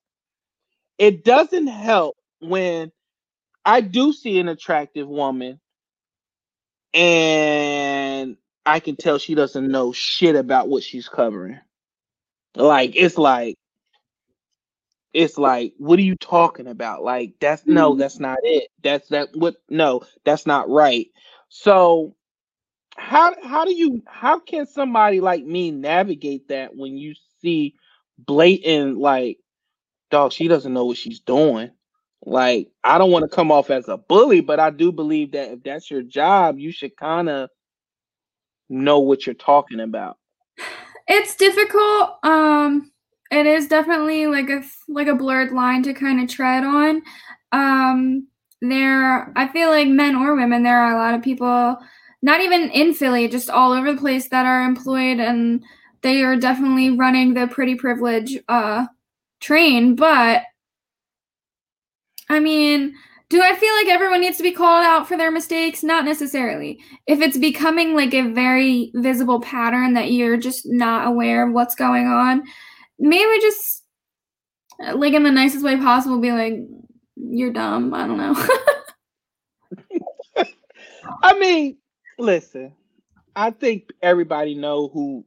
it doesn't help when I do see an attractive woman and I can tell she doesn't know shit about what she's covering. Like, it's like, it's like, what are you talking about? Like, that's no, mm-hmm. that's not it. That's that what no, that's not right. So how how do you how can somebody like me navigate that when you see blatant like dog she doesn't know what she's doing. Like i don't want to come off as a bully but i do believe that if that's your job you should kind of know what you're talking about. It's difficult um it is definitely like a like a blurred line to kind of tread on. Um there i feel like men or women there are a lot of people not even in philly just all over the place that are employed and they are definitely running the pretty privilege uh train but i mean do i feel like everyone needs to be called out for their mistakes? Not necessarily. If it's becoming like a very visible pattern that you're just not aware of what's going on maybe just uh, like in the nicest way possible be like you're dumb. I don't know. (laughs) I mean listen i think everybody know who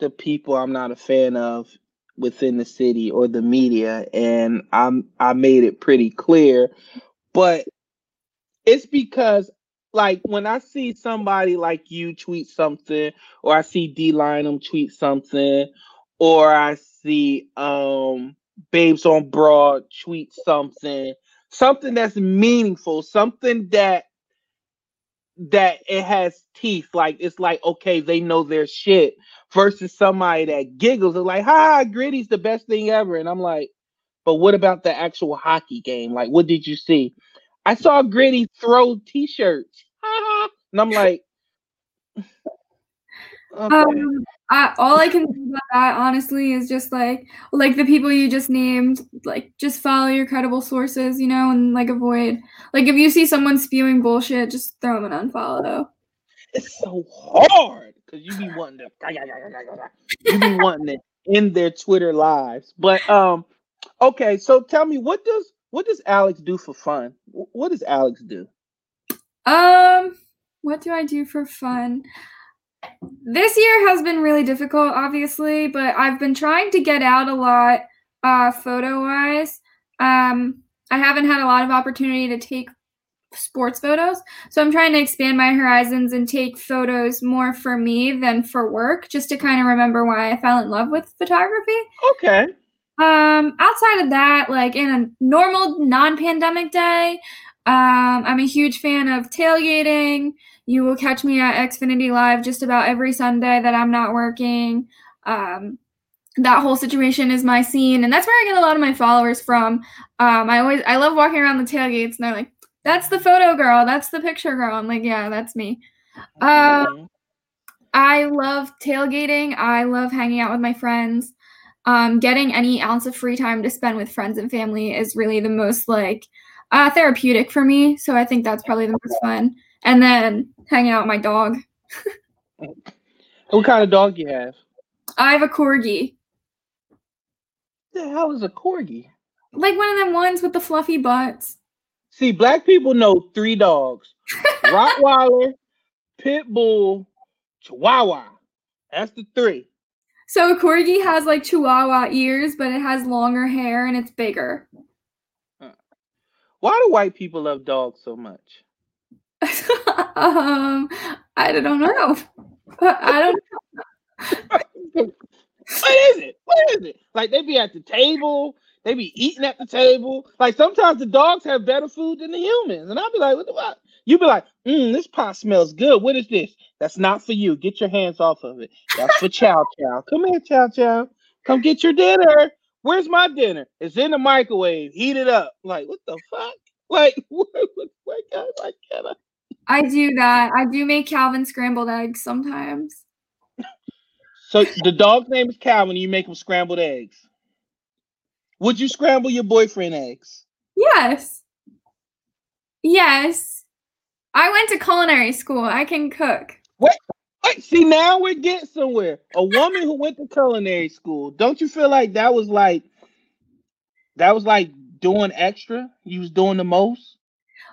the people i'm not a fan of within the city or the media and i'm i made it pretty clear. But it's because like when i see somebody like you tweet something or i see Dei Lynam tweet something or i see um babes on broad tweet something something that's meaningful something that that it has teeth like it's like okay they know their shit versus somebody that giggles and like ha gritty's the best thing ever. And i'm like but what about the actual hockey game? Like what did you see? I saw gritty throw t-shirts. (laughs) And i'm like okay. um I, all I can think about that honestly is just like like the people you just named, like just follow your credible sources, you know, and like avoid like if you see someone spewing bullshit, just throw them an unfollow. It's so hard because you be wanting to you be wanting to end their Twitter lives. But um, okay, so tell me what does what does Alex do for fun? What does Alex do? Um, what do I do for fun? This year has been really difficult, obviously, but I've been trying to get out a lot uh, photo wise. Um, I haven't had a lot of opportunity to take sports photos. So I'm trying to expand my horizons and take photos more for me than for work, just to kind of remember why I fell in love with photography. Okay. Um, outside of that, like in a normal non-pandemic day, um, I'm a huge fan of tailgating. You will catch me at Xfinity Live just about every Sunday that I'm not working. Um, that whole situation is my scene, and that's where I get a lot of my followers from. Um, I always I love walking around the tailgates, and they're like, "That's the photo girl. That's the picture girl." I'm like, "Yeah, that's me." Um, I love tailgating. I love hanging out with my friends. Um, getting any ounce of free time to spend with friends and family is really the most like uh, therapeutic for me. So I think that's probably the most fun and then hanging out with my dog. what kind of dog you have? I have a corgi. The hell is a corgi? Like one of them ones with the fluffy butts. See, black people know three dogs: (laughs) Rottweiler, Pit Bull, Chihuahua. That's the three. So a corgi has like Chihuahua ears, but it has longer hair and it's bigger. Why do white people love dogs so much? Um, (laughs) I don't know. I don't. Know. what is it? What is it? Like they be at the table, they be eating at the table. Like sometimes the dogs have better food than the humans, and I'll be like, "What the fuck?" You be like, mm, "This pot smells good. What is this? That's not for you. Get your hands off of it. That's for Chow Chow. Come here, Chow Chow. Come get your dinner. Where's my dinner? It's in the microwave. Heat it up. Like what the fuck? Like (laughs) what? What? What? What? What? I do that. I do make Calvin scrambled eggs sometimes. So the dog's name is Calvin. You make him scrambled eggs. Would you scramble your boyfriend eggs? Yes. Yes. I went to culinary school. I can cook. What? Wait, see now we're getting somewhere. A woman who went to culinary school. Don't you feel like that was like that was like doing extra? You was doing the most?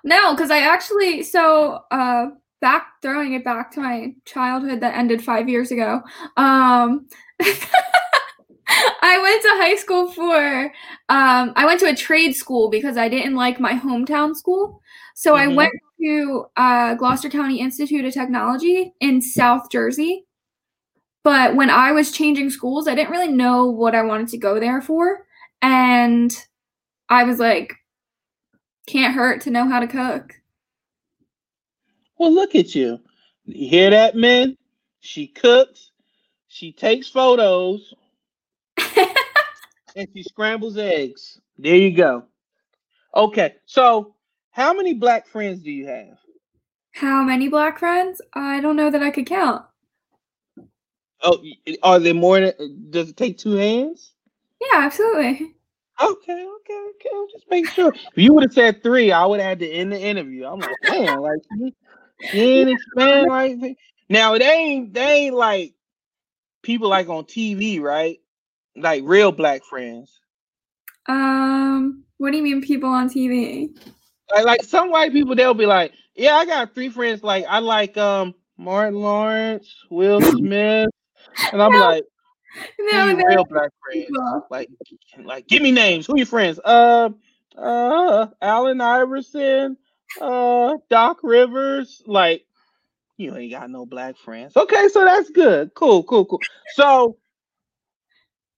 No, because I actually so uh back throwing it back to my childhood that ended five years ago. Um (laughs) I went to high school for um I went to a trade school because I didn't like my hometown school. So mm-hmm. I went to uh, Gloucester County Institute of Technology in South Jersey. But when I was changing schools, I didn't really know what I wanted to go there for. And I was like, can't hurt to know how to cook. Well, look at you. You hear that, men? She cooks, she takes photos, (laughs) and she scrambles eggs. There you go. Okay, so how many black friends do you have? How many black friends? I don't know that I could count. Oh, are there more? Than, uh, does it take two hands? Yeah, absolutely. Okay, okay, okay. Just make sure. If you would have said three, I would have had to end the interview. I'm like, damn, like you didn't expand like now they ain't they ain't like people like on TV, right? Like real black friends. Um, what do you mean people on TV? Like, like some white people, they'll be like, "Yeah, I got three friends. Like I like um Martin Lawrence, Will (laughs) Smith," and I'm no. like, "No, no, real black friends. People. Like, like give me names. Who your friends? Uh, uh, Allen Iverson, uh, Doc Rivers. Like, you ain't got no black friends. Okay, so that's good. Cool, cool, cool. So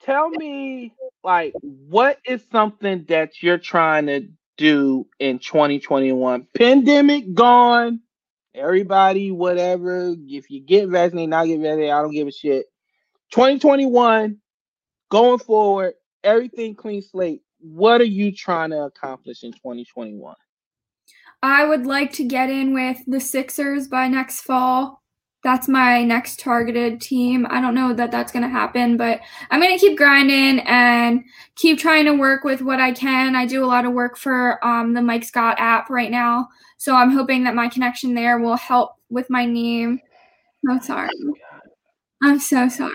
tell me like what is something that you're trying to do in 2021 pandemic gone everybody whatever if you get vaccinated not get vaccinated i don't give a shit 2021 going forward everything clean slate what are you trying to accomplish in 2021 i would like to get in with the sixers by next fall that's my next targeted team. I don't know that that's going to happen, but I'm going to keep grinding and keep trying to work with what I can. I do a lot of work for um, the Mike Scott app right now. So I'm hoping that my connection there will help with my name. I'm sorry. I'm so sorry.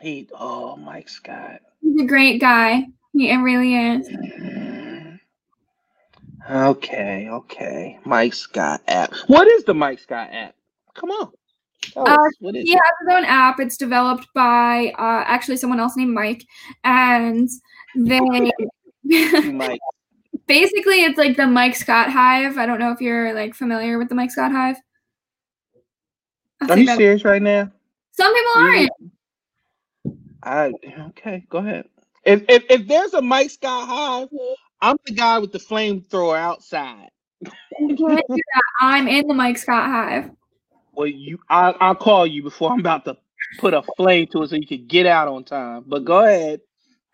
He, oh, Mike Scott. He's a great guy. He really is. Okay, okay. Mike Scott app. What is the Mike Scott app? Come on. Uh, he it? has his own app. It's developed by uh, actually someone else named Mike, and they (laughs) Mike. (laughs) basically it's like the Mike Scott Hive. I don't know if you're like familiar with the Mike Scott Hive. Are you serious right now? Some people aren't. I okay, go ahead. If if if there's a Mike Scott Hive, I'm the guy with the flamethrower outside. I'm in the Mike Scott Hive. Well, you, I, I'll call you before I'm about to put a flame to it so you can get out on time. But go ahead.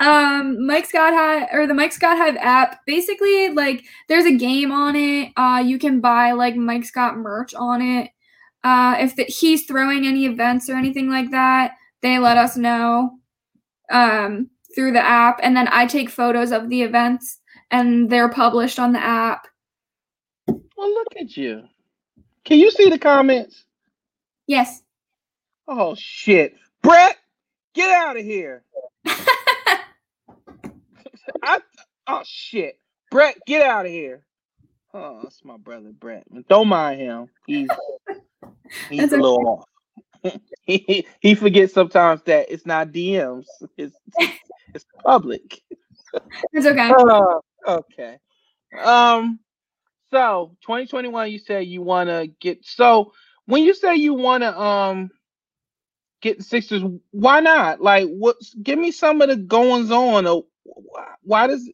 Um, Mike Scott Hive or the Mike Scott Hive app. Basically, like there's a game on it. Uh, you can buy like Mike Scott merch on it. Uh, if the, he's throwing any events or anything like that, they let us know um, through the app, and then I take photos of the events, and they're published on the app. Well, look at you. Can you see the comments? Yes. Oh shit. Brett, get out of here. (laughs) I, oh shit. Brett, get out of here. Oh, that's my brother Brett. Don't mind him. He's he's that's a little off. he, he forgets sometimes that it's not DMs. It's it's public. (laughs) It's okay. Uh, okay. Um so 2021 you say you wanna get so when you say you want to um get the Sixers, why not? Like, what? Give me some of the goings on. Or why does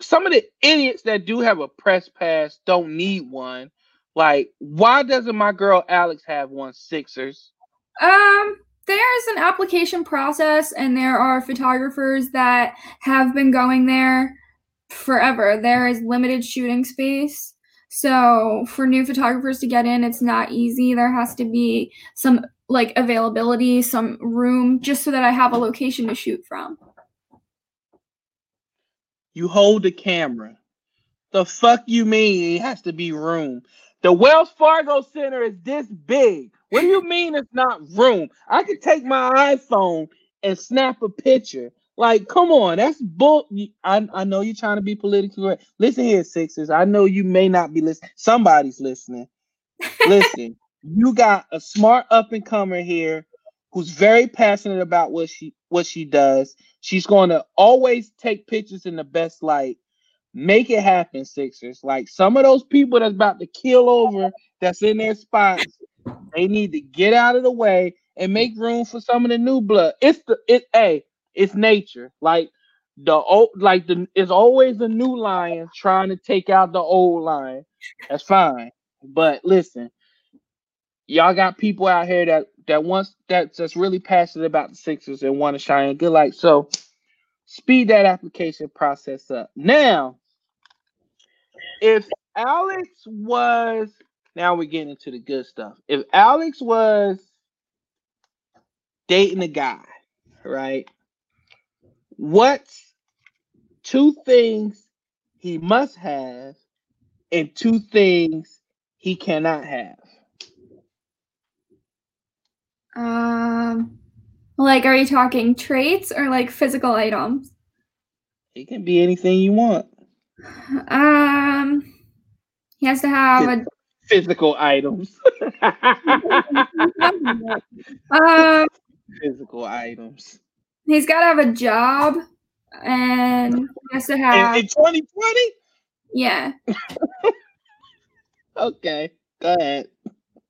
some of the idiots that do have a press pass don't need one? Like, why doesn't my girl Alex have one? Sixers. Um, there's an application process, and there are photographers that have been going there forever. There is limited shooting space. So for new photographers to get in, it's not easy. There has to be some like availability, some room, just so that I have a location to shoot from. You hold the camera. The fuck you mean it has to be room? The Wells Fargo Center is this big. What do you (laughs) mean it's not room? I could take my iPhone and snap a picture. Like, come on, that's bull. I, I know you're trying to be politically correct. Listen here, Sixers. I know you may not be listening. Somebody's listening. Listen, (laughs) you got a smart up and comer here who's very passionate about what she what she does. She's going to always take pictures in the best light. Make it happen, Sixers. Like some of those people that's about to kill over, that's in their spots, they need to get out of the way and make room for some of the new blood. It's the it hey, it's nature. Like the old like the it's always a new lion trying to take out the old lion. That's fine. But listen, y'all got people out here that that wants that's that's really passionate about the Sixers and want to shine a good light. So speed that application process up. Now, if Alex was now we're getting into the good stuff. If Alex was dating a guy, right? What's two things he must have and two things he cannot have? Um, like, are you talking traits or like physical items? It can be anything you want. Um, he has to have a Physical items. (laughs) um. Physical items. He's got to have a job, and he has to have in 2020? yeah. (laughs) Okay, go ahead.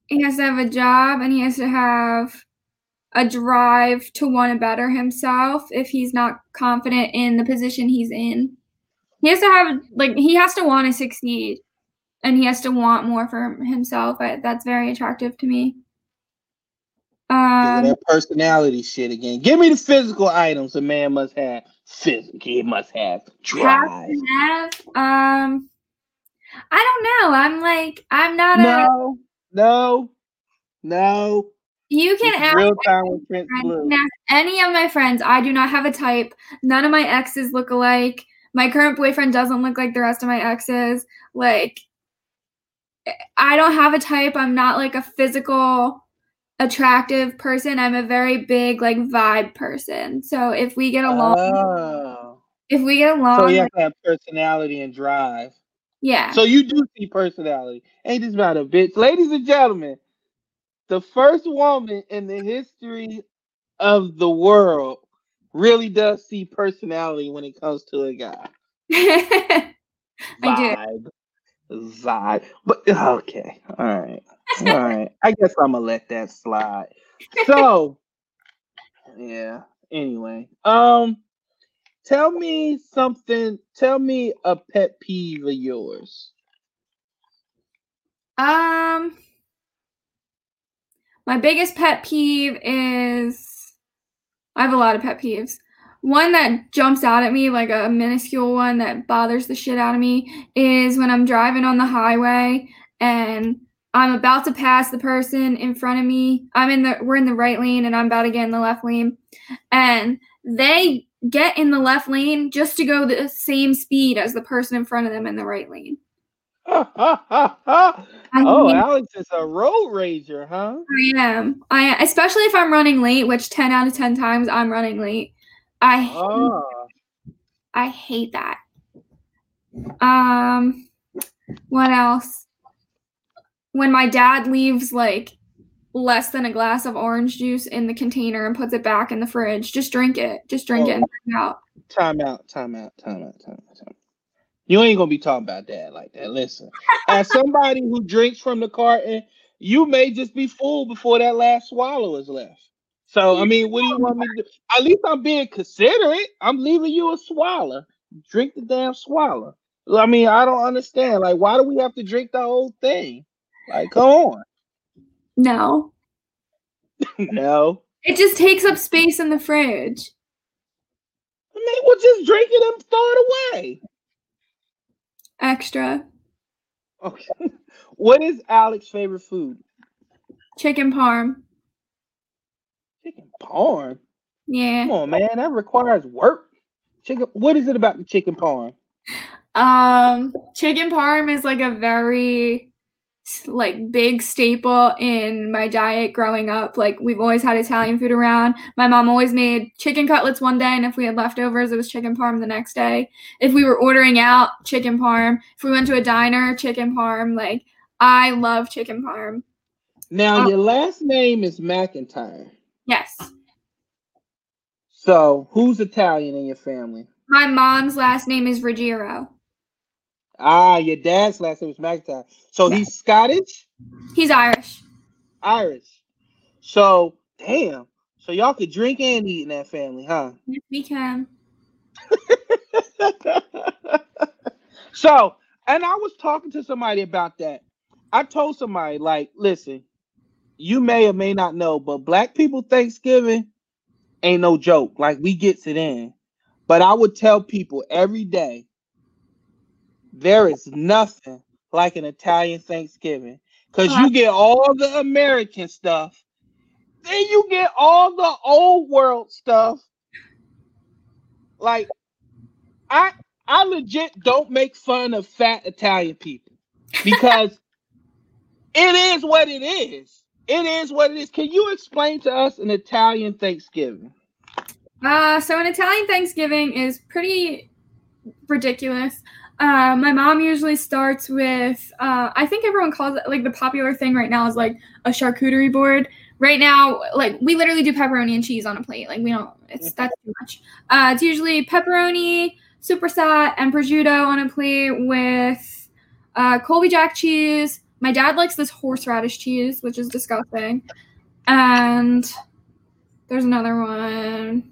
He has to have a job, and he has to have a drive to want to better himself. If he's not confident in the position he's in, he has to have like he has to want to succeed, and he has to want more for himself. I, that's very attractive to me. Um, that personality shit again. Give me the physical items a man must have. Physical, he must have drive. have um, I don't know. I'm like I'm not a. No, no, no. You can ask real time with Prince. Blue. You can ask any of my friends. I do not have a type. None of my exes look alike. My current boyfriend doesn't look like the rest of my exes. Like, I don't have a type. I'm not like a physical attractive person. I'm a very big like vibe person. So if we get along, Oh. if we get along, So you have to have personality and drive. yeah. So you do see personality. Ain't this about a bitch? Ladies and gentlemen, the first woman in the history of the world really does see personality when it comes to a guy. (laughs) I do. Vibe. Vibe. But okay. All right. All right. I guess I'm gonna let that slide. So yeah. Anyway. Um tell me something. Tell me a pet peeve of yours. Um, my biggest pet peeve is I have a lot of pet peeves. One that jumps out at me, like a minuscule one that bothers the shit out of me, is when I'm driving on the highway and I'm about to pass the person in front of me. I'm in the we're in the right lane and I'm about to get in the left lane. And they get in the left lane just to go the same speed as the person in front of them in the right lane. (laughs) Oh, Alex is a road rager, huh? I am. I especially if I'm running late, which ten out of ten times I'm running late. I hate, Oh, I hate that. Um, what else? When my dad leaves like less than a glass of orange juice in the container and puts it back in the fridge, just drink it. Just drink it and out. time out, time out, time out, time out, time out. You ain't gonna be talking about that like that. Listen, as somebody who drinks from the carton, you may just be full before that last swallow is left. So I mean, what do you want me to do? At least I'm being considerate. I'm leaving you a swallow. Drink the damn swallow. I mean, I don't understand. Like, why do we have to drink the whole thing? Like, come on. No, (laughs) no. it just takes up space in the fridge. I mean, well, just drink it and throw it away. Extra Okay. (laughs) What is Alex's favorite food? chicken parm. Chicken parm. Yeah. Come on, man. That requires work. Chicken. What is it about the chicken parm? Um, chicken parm is like a very like big staple in my diet growing up. Like we've always had Italian food around. My mom always made chicken cutlets one day, and if we had leftovers, it was chicken parm the next day. If we were ordering out, chicken parm. If we went to a diner, chicken parm. Like I love chicken parm. Now, Oh. your last name is McIntyre. Yes. So, who's Italian in your family? My mom's last name is Ruggiero. Ah, your dad's last name was McIntyre. So he's Scottish? He's Irish. Irish. So, damn. So y'all could drink and eat in that family, huh? Yes, we can. (laughs) so, and I was talking to somebody about that. I told somebody, like, listen, you may or may not know, but black people Thanksgiving ain't no joke. Like, we gets it in. But I would tell people every day, there is nothing like an Italian Thanksgiving. Because you get all the American stuff, then you get all the old world stuff. Like, I I legit don't make fun of fat Italian people because it is what it is. It is what it is. Can you explain to us an Italian Thanksgiving? Uh, so an Italian Thanksgiving is pretty ridiculous. Uh, my mom usually starts with, uh, I think everyone calls it like the popular thing right now is like a charcuterie board. Right now, like we literally do pepperoni and cheese on a plate. Like we don't, it's that's too much. Uh, it's usually pepperoni, supersat, and prosciutto on a plate with uh, Colby Jack cheese. My dad likes this horseradish cheese, which is disgusting. And there's another one,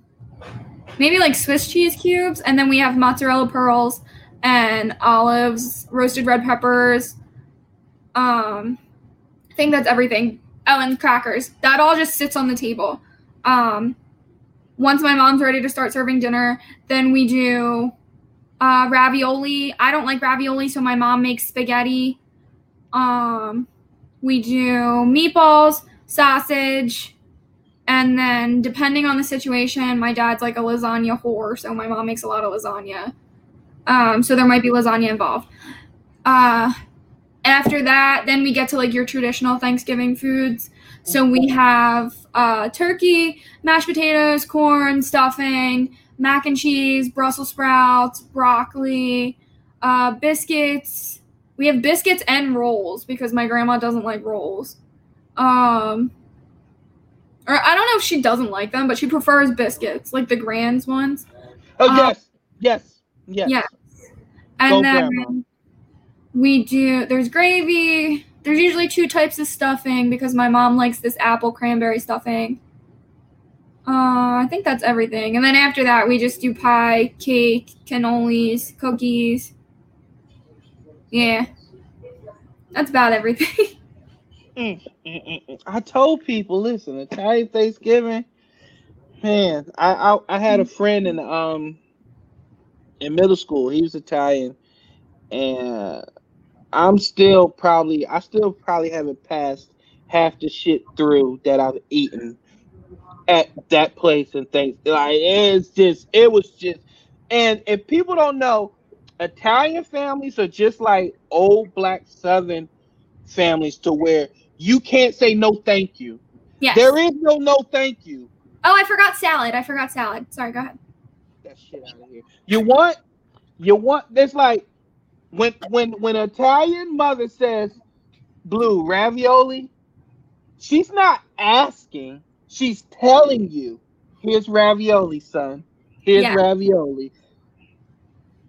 maybe like Swiss cheese cubes, and then we have mozzarella pearls and olives, roasted red peppers. Um, I think that's everything. Oh, and crackers. That all just sits on the table. Um, once my mom's ready to start serving dinner, then we do uh, ravioli. I don't like ravioli, so my mom makes spaghetti. Um, we do meatballs, sausage, and then depending on the situation, my dad's like a lasagna whore, so my mom makes a lot of lasagna. Um, so there might be lasagna involved. Uh, after that, then we get to like your traditional Thanksgiving foods. So we have uh, turkey, mashed potatoes, corn, stuffing, mac and cheese, Brussels sprouts, broccoli, uh, biscuits. We have biscuits and rolls because my grandma doesn't like rolls. Um, or I don't know if she doesn't like them, but she prefers biscuits, like the Grands ones. Oh Um, yes, yes, yes. Yes. And Go then grandma. we do there's gravy. There's usually two types of stuffing because my mom likes this apple cranberry stuffing. Uh, I think that's everything. And then after that, we just do pie, cake, cannolis, cookies. Yeah. That's about everything. (laughs) Mm, mm, mm, mm. I told people, listen, Italian Thanksgiving, man. I, I I had a friend in um in middle school. He was Italian, and I'm still probably I still probably haven't passed half the shit through that I've eaten at that place and things. Like it's just it was just and if people don't know, Italian families are just like old black southern families to where you can't say no thank you. yes. There is no no thank you. oh, I forgot salad. I forgot salad. Sorry, go ahead. That shit out of here. You want, you want. It's like when when when Italian mother says blue ravioli, she's not asking. She's telling you, here's ravioli, son. Here's Yeah. ravioli.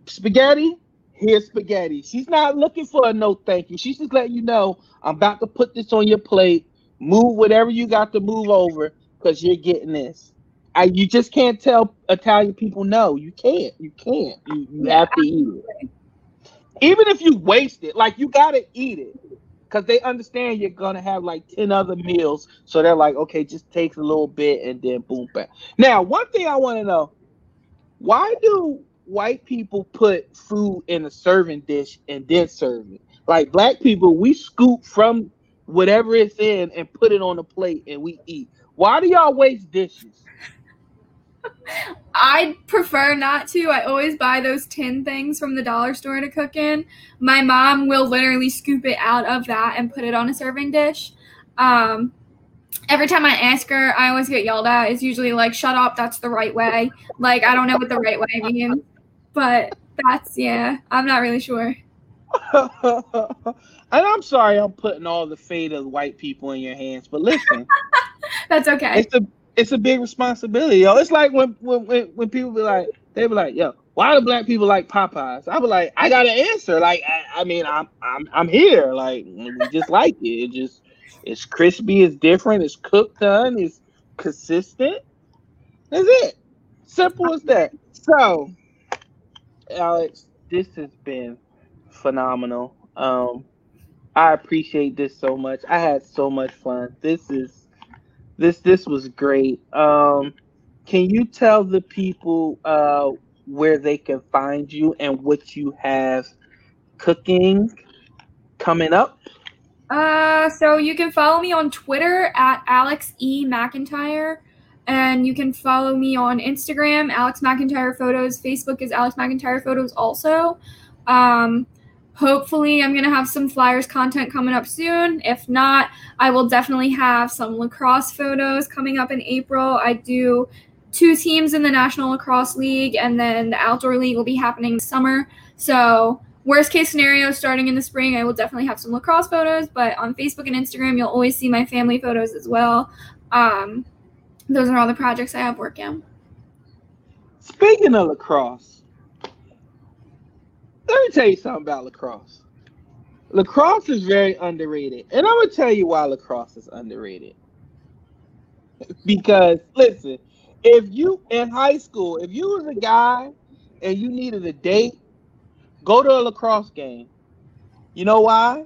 Spaghetti. Here's spaghetti. She's not looking for a no thank you. She's just letting you know I'm about to put this on your plate. Move whatever you got to move over because you're getting this. I, you just can't tell Italian people no. You can't. You can't. You, you have to eat it. Even if you waste it, like you gotta eat it. Cause they understand you're gonna have like 10 other meals. So they're like, okay, just takes a little bit and then boom back. Now, one thing I want to know, why do white people put food in a serving dish and then serve it? Like black people, we scoop from whatever it's in and put it on a plate and we eat. Why do y'all waste dishes? I prefer not to. I always buy those tin things from the dollar store to cook in. My mom will literally scoop it out of that and put it on a serving dish. Um, every time I ask her, I always get yelled at. It's usually like, "Shut up, that's the right way." Like I don't know what the right way means, but that's yeah. I'm not really sure. (laughs) and I'm sorry I'm putting all the fate of white people in your hands, but listen, (laughs) That's okay. it's a it's a big responsibility, yo. It's like when when when, people be like, they be like, yo, why do black people like Popeyes? I was like, I got an answer. Like, I, I, mean, I'm I'm I'm here. Like, we just like it. It just it's crispy, it's different, it's cooked done, it's consistent. That's it. Simple as that. So, Alex, this has been phenomenal. Um, I appreciate this so much. I had so much fun. This is this this was great. Um, can you tell the people uh, where they can find you and what you have cooking coming up? Uh, so you can follow me on Twitter at Alex E McIntyre, and you can follow me on Instagram, Alex McIntyre Photos. Facebook is Alex McIntyre Photos also. Um, hopefully, I'm gonna have some Flyers content coming up soon. If not, I will definitely have some lacrosse photos coming up in April. I do two teams in the National Lacrosse League, and then the Outdoor League will be happening summer. So, worst case scenario, starting in the spring, I will definitely have some lacrosse photos. But on Facebook and Instagram, you'll always see my family photos as well. Um, those are all the projects I have working. Speaking of lacrosse, let me tell you something about lacrosse. Lacrosse is very underrated, and I'm gonna tell you why lacrosse is underrated. (laughs) because listen, if you in high school, if you was a guy and you needed a date, go to a lacrosse game. You know why?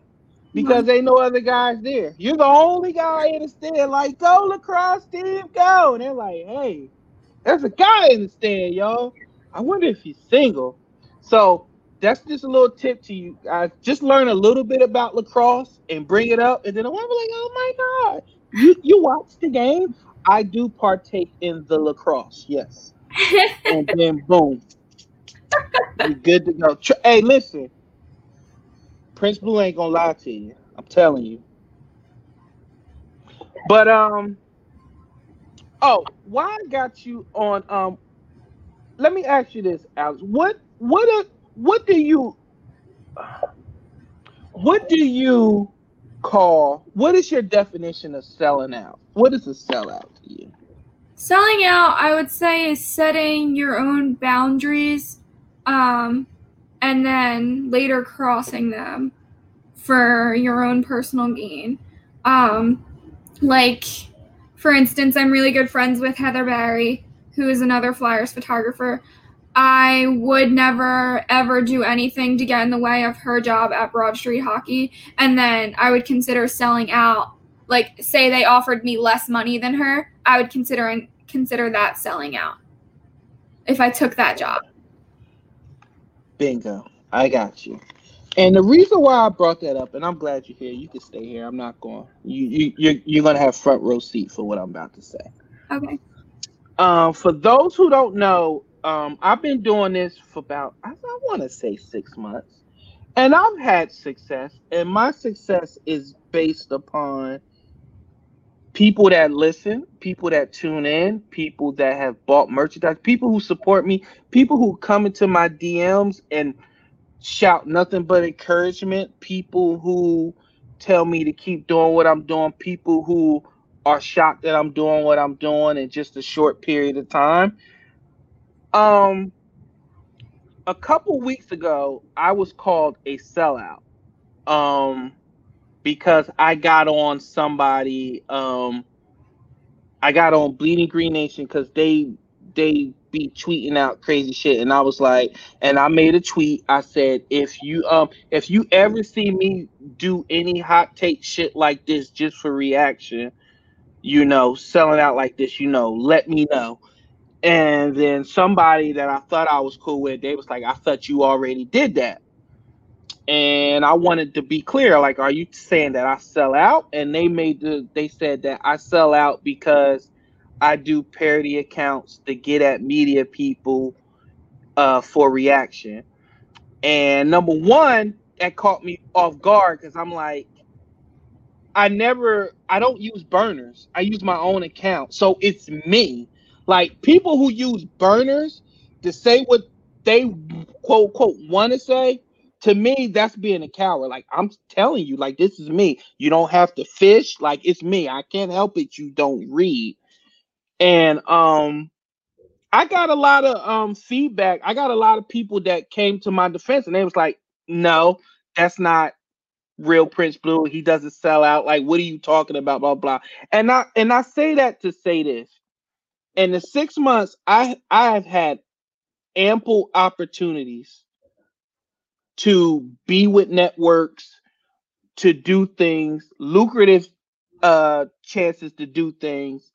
Because mm-hmm. ain't no other guys there. You're the only guy in the stand. Like, go lacrosse team, go. And they're like, hey, there's a guy in the stand, y'all. I wonder if he's single. So that's just a little tip to you guys. Just learn a little bit about lacrosse and bring it up, and then I'm like, oh my god, you you watch the game. I do partake in the lacrosse, yes. (laughs) and then boom, you're good to go. Hey, listen, Prince Blue ain't gonna lie to you. I'm telling you. But um, oh, why I got you on um? Let me ask you this, Alex. What what what do you what do you call what is your definition of selling out? What is a sellout to you? Selling out, I would say, is setting your own boundaries, um, and then later crossing them for your own personal gain. Um, like, for instance, I'm really good friends with Heather Barry, who is another Flyers photographer. I would never ever do anything to get in the way of her job at Broad Street Hockey. And then I would consider selling out. Like, say they offered me less money than her, I would consider and consider that selling out if I took that job. Bingo. I got you. And the reason why I brought that up, and I'm glad you're here. You can stay here. I'm not going. You you you're, you're gonna have front row seat for what I'm about to say. Okay. Um, for those who don't know, um, I've been doing this for about I, I want to say six months, and I've had success, and my success is based upon people that listen, people that tune in, people that have bought merchandise, people who support me, people who come into my DMs and shout nothing but encouragement, people who tell me to keep doing what I'm doing, people who are shocked that I'm doing what I'm doing in just a short period of time. Um, a couple weeks ago, I was called a sellout. Um, because I got on somebody. Um, I got on Bleeding Green Nation because they they be tweeting out crazy shit, and I was like, and I made a tweet. I said, if you um if you ever see me do any hot take shit like this just for reaction, you know, selling out like this, you know, let me know. And then somebody that I thought I was cool with, they was like, I thought you already did that. And I wanted to be clear, like, are you saying that I sell out? And they made the they said that I sell out because I do parody accounts to get at media people uh, for reaction. And number one, that caught me off guard because I'm like, I never, I don't use burners. I use my own account. So it's me. Like people who use burners to say what they quote quote want to say, to me, that's being a coward. Like I'm telling you, like this is me. You don't have to fish. Like it's me. I can't help it. You don't read. And um, I got a lot of um feedback. I got a lot of people that came to my defense and they was like, no, that's not real Prince Blue. He doesn't sell out. Like, what are you talking about? Blah blah. And I and I say that to say this. In the six months, I I have had ample opportunities to be with networks, to do things, lucrative uh chances to do things,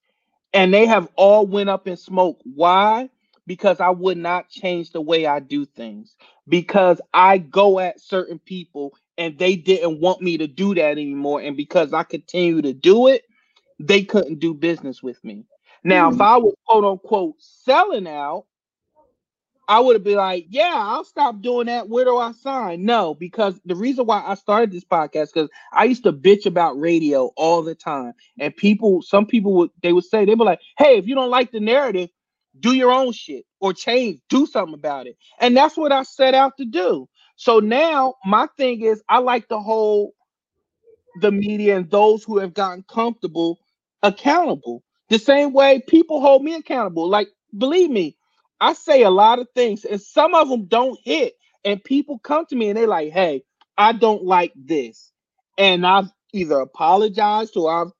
and they have all went up in smoke. Why? Because I would not change the way I do things. Because I go at certain people and they didn't want me to do that anymore. And because I continue to do it, they couldn't do business with me. Now, mm-hmm. if I was quote unquote selling out, I would have been like, yeah, I'll stop doing that. Where do I sign? No, because the reason why I started this podcast because I used to bitch about radio all the time, and people, some people would they would say they were like, hey, if you don't like the narrative, do your own shit or change, do something about it, and that's what I set out to do. So now my thing is, I like to hold the media and those who have gotten comfortable accountable the same way people hold me accountable. Like, believe me, I say a lot of things, and some of them don't hit. And people come to me and they're like, hey, I don't like this. And I've either apologized or I've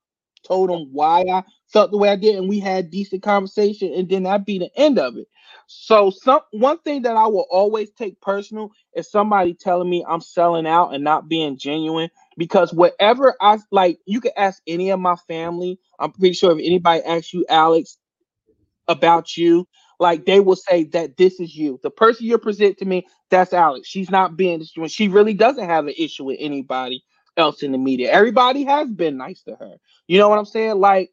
told them why I felt the way I did, and we had decent conversation, and then that'd be the end of it. So some one thing that I will always take personal is somebody telling me I'm selling out and not being genuine because whatever I like, you can ask any of my family. I'm pretty sure if anybody asks you, Alex, about you, like they will say that this is you. The person you're present to me, that's Alex. She's not being. She really doesn't have an issue with anybody else in the media. Everybody has been nice to her. You know what I'm saying? Like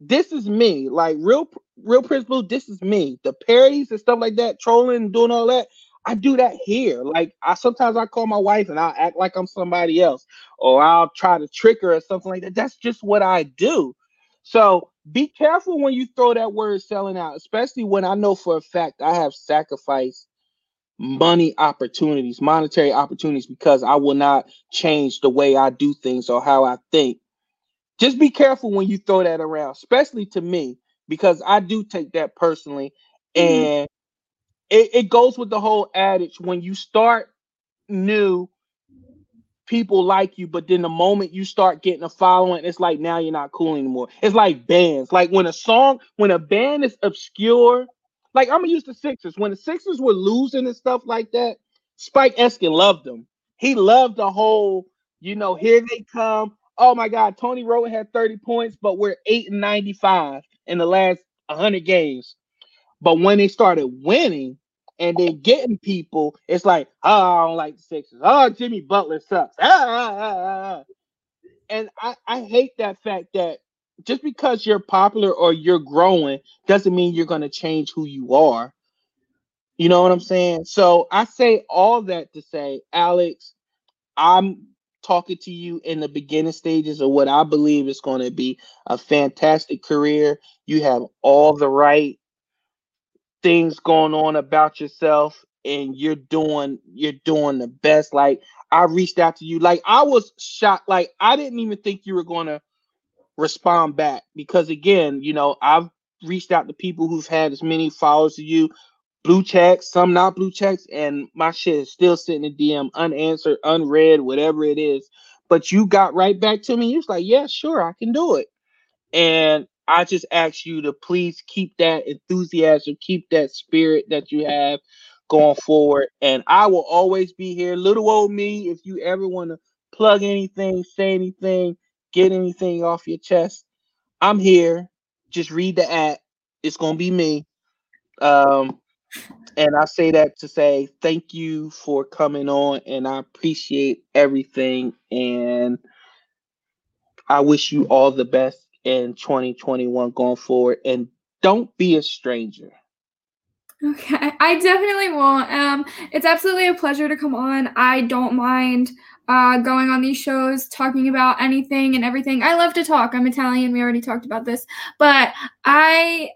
this is me. Like real, real Prince Blue. This is me. The parodies and stuff like that, trolling and doing all that. I do that here. Like I sometimes I call my wife and I'll act like I'm somebody else, or I'll try to trick her or something like that. That's just what I do. So be careful when you throw that word selling out, especially when I know for a fact I have sacrificed money opportunities, monetary opportunities, because I will not change the way I do things or how I think just be careful when you throw that around, especially to me, because I do take that personally. Mm-hmm. And it, it goes with the whole adage when you start new, people like you, but then the moment you start getting a following, it's like now you're not cool anymore. It's like bands. Like when a song, when a band is obscure, like I'm gonna use the Sixers. When the Sixers were losing and stuff like that, Spike Eskin loved them. He loved the whole, you know, here they come oh my God, Tony Wroten had 30 points, but we're 8 and 95 in the last 100 games. But when they started winning and then getting people, it's like, oh, I don't like the Sixers. Oh, Jimmy Butler sucks. Ah, ah, ah, and I, I hate that fact that just because you're popular or you're growing doesn't mean you're going to change who you are. You know what I'm saying? So I say all that to say, Alex, I'm talking to you in the beginning stages of what I believe is going to be a fantastic career. You have all the right things going on about yourself and you're doing you're doing the best like I reached out to you like I was shocked like I didn't even think you were going to respond back because again, you know, I've reached out to people who've had as many followers as you blue checks, some not blue checks, and my shit is still sitting in DM unanswered, unread, whatever it is. But you got right back to me. You was like, yeah, sure, I can do it. And I just ask you to please keep that enthusiasm, keep that spirit that you have going forward. And I will always be here. Little old me, if you ever want to plug anything, say anything, get anything off your chest, I'm here. Just read the app. It's gonna be me. Um, and I say that to say thank you for coming on, and I appreciate everything. And I wish you all the best in 2021 going forward. And don't be a stranger. Okay, I definitely won't. Um, it's absolutely a pleasure to come on. I don't mind uh, going on these shows, talking about anything and everything. I love to talk. I'm Italian. We already talked about this, but I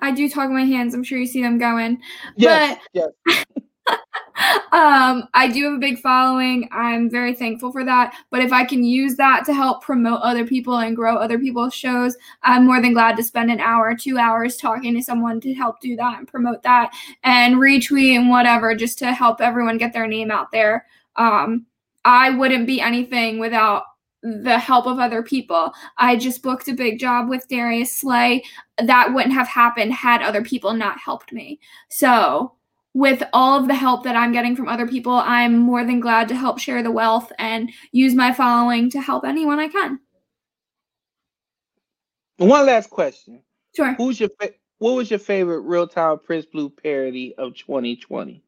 I do talk my hands. I'm sure you see them going. Yes, but yes. (laughs) um, I do have a big following. I'm very thankful for that. But if I can use that to help promote other people and grow other people's shows, I'm more than glad to spend an hour, two hours talking to someone to help do that and promote that and retweet and whatever just to help everyone get their name out there. Um, I wouldn't be anything without the help of other people. I just booked a big job with Darius Slay. That wouldn't have happened had other people not helped me. So, with all of the help that I'm getting from other people, I'm more than glad to help share the wealth and use my following to help anyone I can. One last question. Sure. Who's your fa- what was your favorite real time Prince Blue parody of 2020?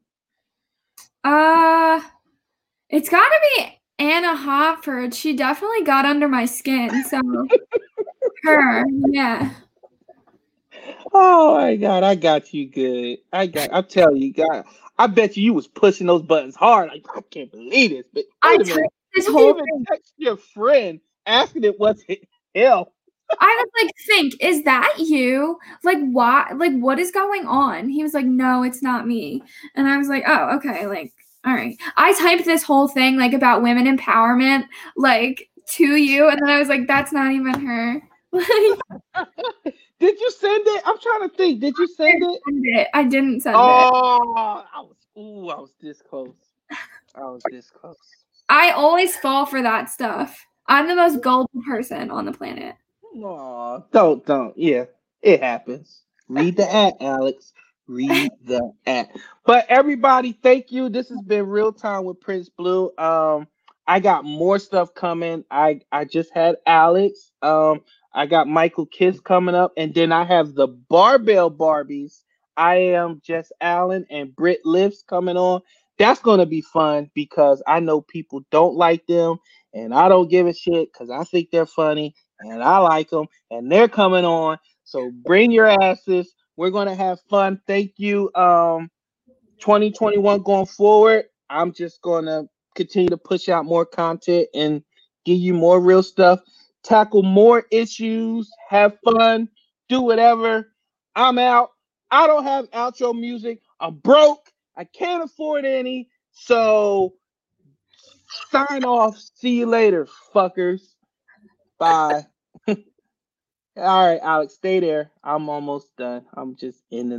Uh it's got to be Anna Hotford. She definitely got under my skin. So (laughs) her, yeah. Oh my god, I got you good. I got. I'm telling you, God, I bet you you was pushing those buttons hard. Like I can't believe this. But I typed this you whole even text your friend asking it was it him. I was like, think, is that you? Like, why? Like, what is going on? He was like, no, it's not me. And I was like, oh, okay. Like, all right. I typed this whole thing like about women empowerment, like to you, and then I was like, that's not even her. (laughs) (laughs) Did you send it? I'm trying to think. Did you send it? Send it? I didn't send oh, it. Oh, I was ooh, I was this close. I was this close. I always fall for that stuff. I'm the most gullible person on the planet. Oh, don't don't. Yeah, it happens. Read the ad, Alex. Read the ad. But everybody, thank you. This has been real time with Prince Blue. Um, I got more stuff coming. I I just had Alex. Um, I got Michael Kiss coming up, and then I have the Barbell Barbies. I am Jess Allen and Britt Lifts coming on. That's gonna be fun because I know people don't like them, and I don't give a shit because I think they're funny and I like them, and they're coming on. So bring your asses. We're gonna have fun. Thank you. Um, 2021 going forward. I'm just gonna continue to push out more content and give you more real stuff tackle more issues, have fun, do whatever. I'm out. I don't have outro music. I'm broke. I can't afford any. So sign off. See you later, fuckers. Bye. (laughs) All right, Alex, stay there. I'm almost done. I'm just in the